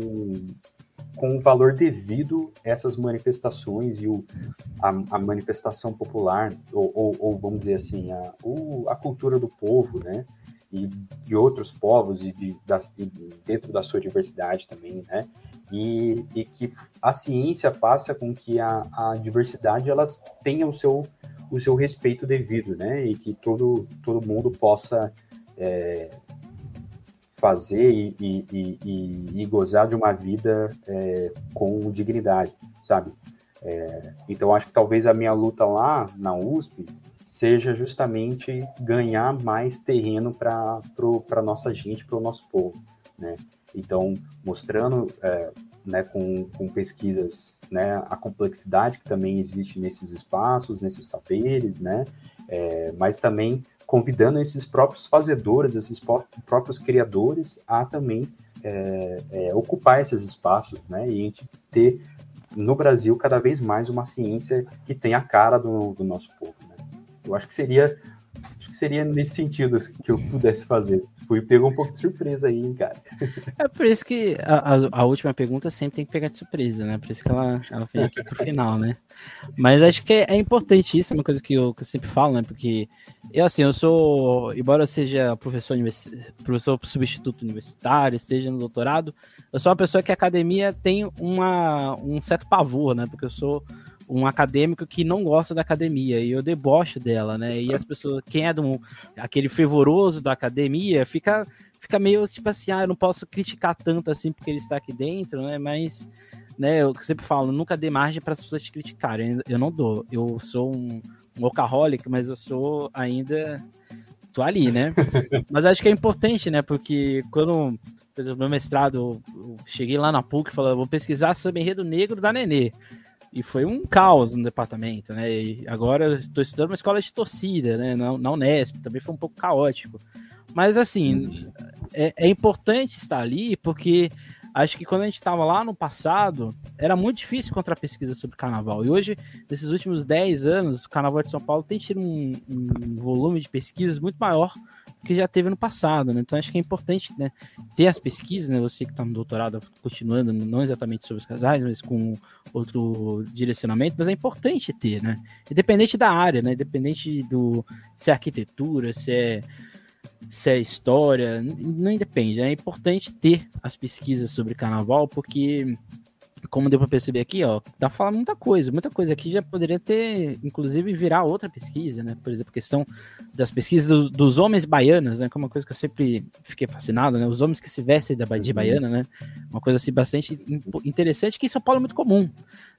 com o valor devido essas manifestações e o, a, a manifestação popular, ou, ou, ou, vamos dizer assim, a, o, a cultura do povo, né? E de outros povos e, de, da, e dentro da sua diversidade também, né? E, e que a ciência faça com que a, a diversidade elas tenha o seu, o seu respeito devido, né? E que todo, todo mundo possa é, fazer e, e, e, e, gozar de uma vida é, com dignidade, sabe? É, então, acho que talvez a minha luta lá na USP seja justamente ganhar mais terreno para nossa gente, para o nosso povo, né? Então, mostrando é, né, com, com pesquisas né, a complexidade que também existe nesses espaços, nesses saberes, né? É, mas também convidando esses próprios fazedores, esses próprios criadores a também é, é, ocupar esses espaços, né? E a gente ter no Brasil cada vez mais uma ciência que tem a cara do, do nosso povo. Né? Eu acho que seria seria nesse sentido que eu pudesse fazer. Fui pegou um pouco de surpresa aí, cara. É por isso que a, a, a, última pergunta sempre tem que pegar de surpresa, né? Por isso que ela, ela veio aqui pro final, né? Mas acho que é, é importante isso, uma coisa que eu, que eu, sempre falo, né? Porque eu, assim, eu sou, embora eu seja professor, professor substituto universitário, esteja no doutorado, eu sou uma pessoa que a academia tem uma, um certo pavor, né? Porque eu sou um acadêmico que não gosta da academia e eu debocho dela, né? E as pessoas, quem é do aquele fervoroso da academia, fica fica meio tipo assim, ah, eu não posso criticar tanto assim porque ele está aqui dentro, né? Mas né, eu sempre falo, nunca dê margem para as pessoas te criticarem. Eu não dou. Eu sou um, um workaholic, mas eu sou ainda tô ali, né? *laughs* mas acho que é importante, né? Porque quando por exemplo, no mestrado, eu cheguei lá na PUC e falei, vou pesquisar sobre enredo negro da Nenê. E foi um caos no departamento, né? E agora estou estudando uma escola de torcida, né? Na, na Unesp, também foi um pouco caótico. Mas assim, é, é importante estar ali porque Acho que quando a gente estava lá no passado, era muito difícil encontrar pesquisa sobre carnaval. E hoje, nesses últimos 10 anos, o Carnaval de São Paulo tem tido um, um volume de pesquisas muito maior do que já teve no passado, né? Então acho que é importante né, ter as pesquisas, né? Você que está no doutorado continuando, não exatamente sobre os casais, mas com outro direcionamento, mas é importante ter, né? Independente da área, né? Independente do se é arquitetura, se é se é história, não depende. É importante ter as pesquisas sobre carnaval, porque, como deu para perceber aqui, ó, dá pra falar muita coisa. Muita coisa aqui já poderia ter, inclusive, virar outra pesquisa, né? Por exemplo, questão das pesquisas do, dos homens baianos, né? Que é uma coisa que eu sempre fiquei fascinado, né? Os homens que se vestem da de uhum. baiana, né? Uma coisa assim bastante interessante que em São Paulo é muito comum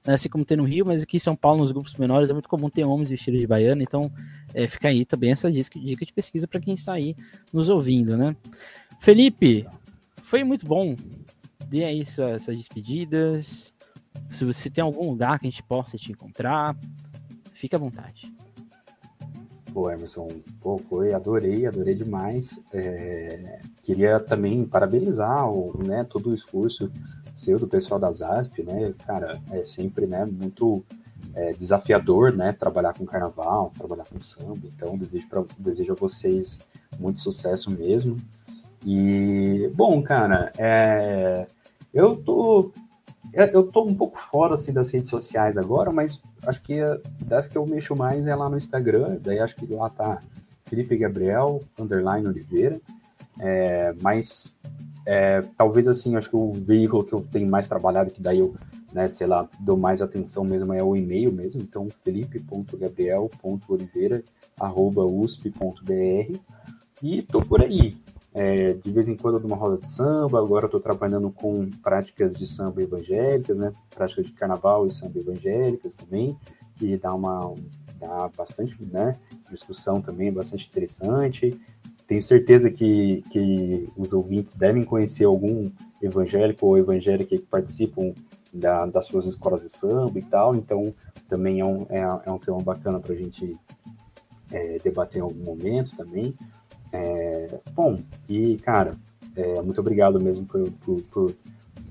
né, assim como tem no Rio, mas aqui em São Paulo, nos grupos menores, é muito comum ter homens vestidos de baiana, então é, fica aí também essa dica, dica de pesquisa para quem está aí nos ouvindo, né? Felipe, foi muito bom. Dê aí essas despedidas. Se você tem algum lugar que a gente possa te encontrar, fique à vontade. Pô, Emerson, pô, foi, adorei, adorei demais. É, queria também parabenizar o, né, todo o esforço seu, do pessoal da ZASP, né? Cara, é sempre né, muito é, desafiador, né? Trabalhar com carnaval, trabalhar com samba. Então, desejo, pra, desejo a vocês muito sucesso mesmo. E, bom, cara, é, eu tô. É, eu tô um pouco fora assim, das redes sociais agora, mas acho que das que eu mexo mais é lá no Instagram, daí acho que lá tá Felipe Gabriel, underline Oliveira. É, mas é, talvez assim, acho que o veículo que eu tenho mais trabalhado, que daí eu, né, sei lá, dou mais atenção mesmo, é o e-mail mesmo, então felipe.gabriel.oliveira.usp.br e tô por aí. É, de vez em quando eu dou uma roda de samba, agora eu tô trabalhando com práticas de samba evangélicas, né, práticas de carnaval e samba evangélicas também, que dá uma dá bastante, né, discussão também, bastante interessante. Tenho certeza que, que os ouvintes devem conhecer algum evangélico ou evangélica que participam da, das suas escolas de samba e tal, então também é um, é, é um tema bacana para a gente é, debater em algum momento também. É, bom, e cara, é, muito obrigado mesmo por, por, por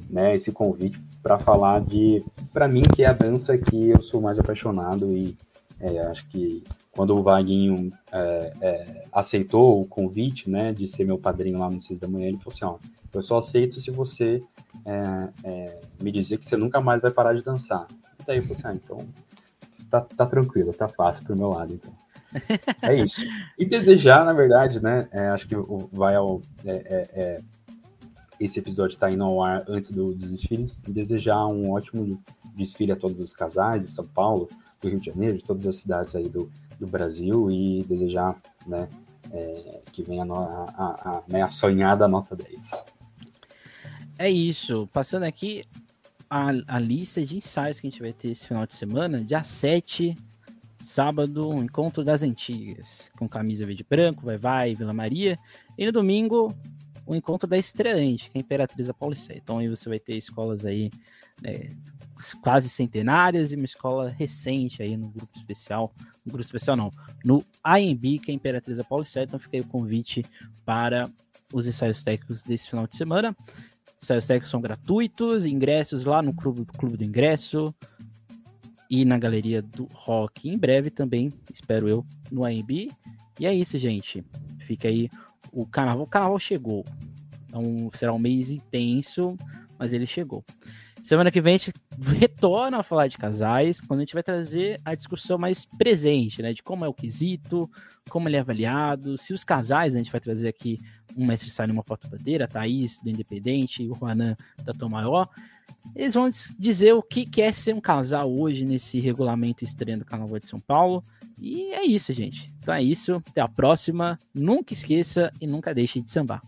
né, esse convite para falar de, para mim, que é a dança que eu sou mais apaixonado e é, acho que quando o Vaguinho é, é, aceitou o convite, né, de ser meu padrinho lá no 6 da manhã, ele falou assim, ó, eu só aceito se você é, é, me dizer que você nunca mais vai parar de dançar. E daí eu falei assim, ah, então tá, tá tranquilo, tá fácil pro meu lado, então. *laughs* É isso. E desejar, na verdade, né, é, acho que vai ao... esse episódio está indo ao ar antes do, dos desfiles, desejar um ótimo desfile a todos os casais de São Paulo, do Rio de Janeiro, de todas as cidades aí do, do Brasil e desejar né, é, que venha a, a, a, né, a sonhada nota 10. É isso. Passando aqui a, a lista de ensaios que a gente vai ter esse final de semana, dia 7, sábado, encontro das antigas, com camisa verde e branco, vai vai, Vila Maria. E no domingo, o encontro da estreante, que é a Imperatriz Paulicéia. Então aí você vai ter escolas aí né, quase centenárias e uma escola recente aí no grupo especial, no grupo especial não, no AMB, que é a Imperatriz Paulicéia. Então fica aí o convite para os ensaios técnicos desse final de semana. Ensaios técnicos são gratuitos, ingressos lá no clube, clube do ingresso e na galeria do rock. Em breve também, espero eu, no AMB. E é isso, gente. Fica aí o carnaval. O carnaval chegou. Então será um mês intenso, mas ele chegou. Semana que vem a gente retorna a falar de casais, quando a gente vai trazer a discussão mais presente, né? De como é o quesito, como ele é avaliado, se os casais, a gente vai trazer aqui um mestre sai numa foto-bandeira, a Thaís do Independente o Juanan da Tom Maior. Eles vão dizer o que é ser um casal hoje nesse regulamento estranho do Carnaval de São Paulo. E é isso, gente. Então é isso. Até a próxima. Nunca esqueça e nunca deixe de sambar.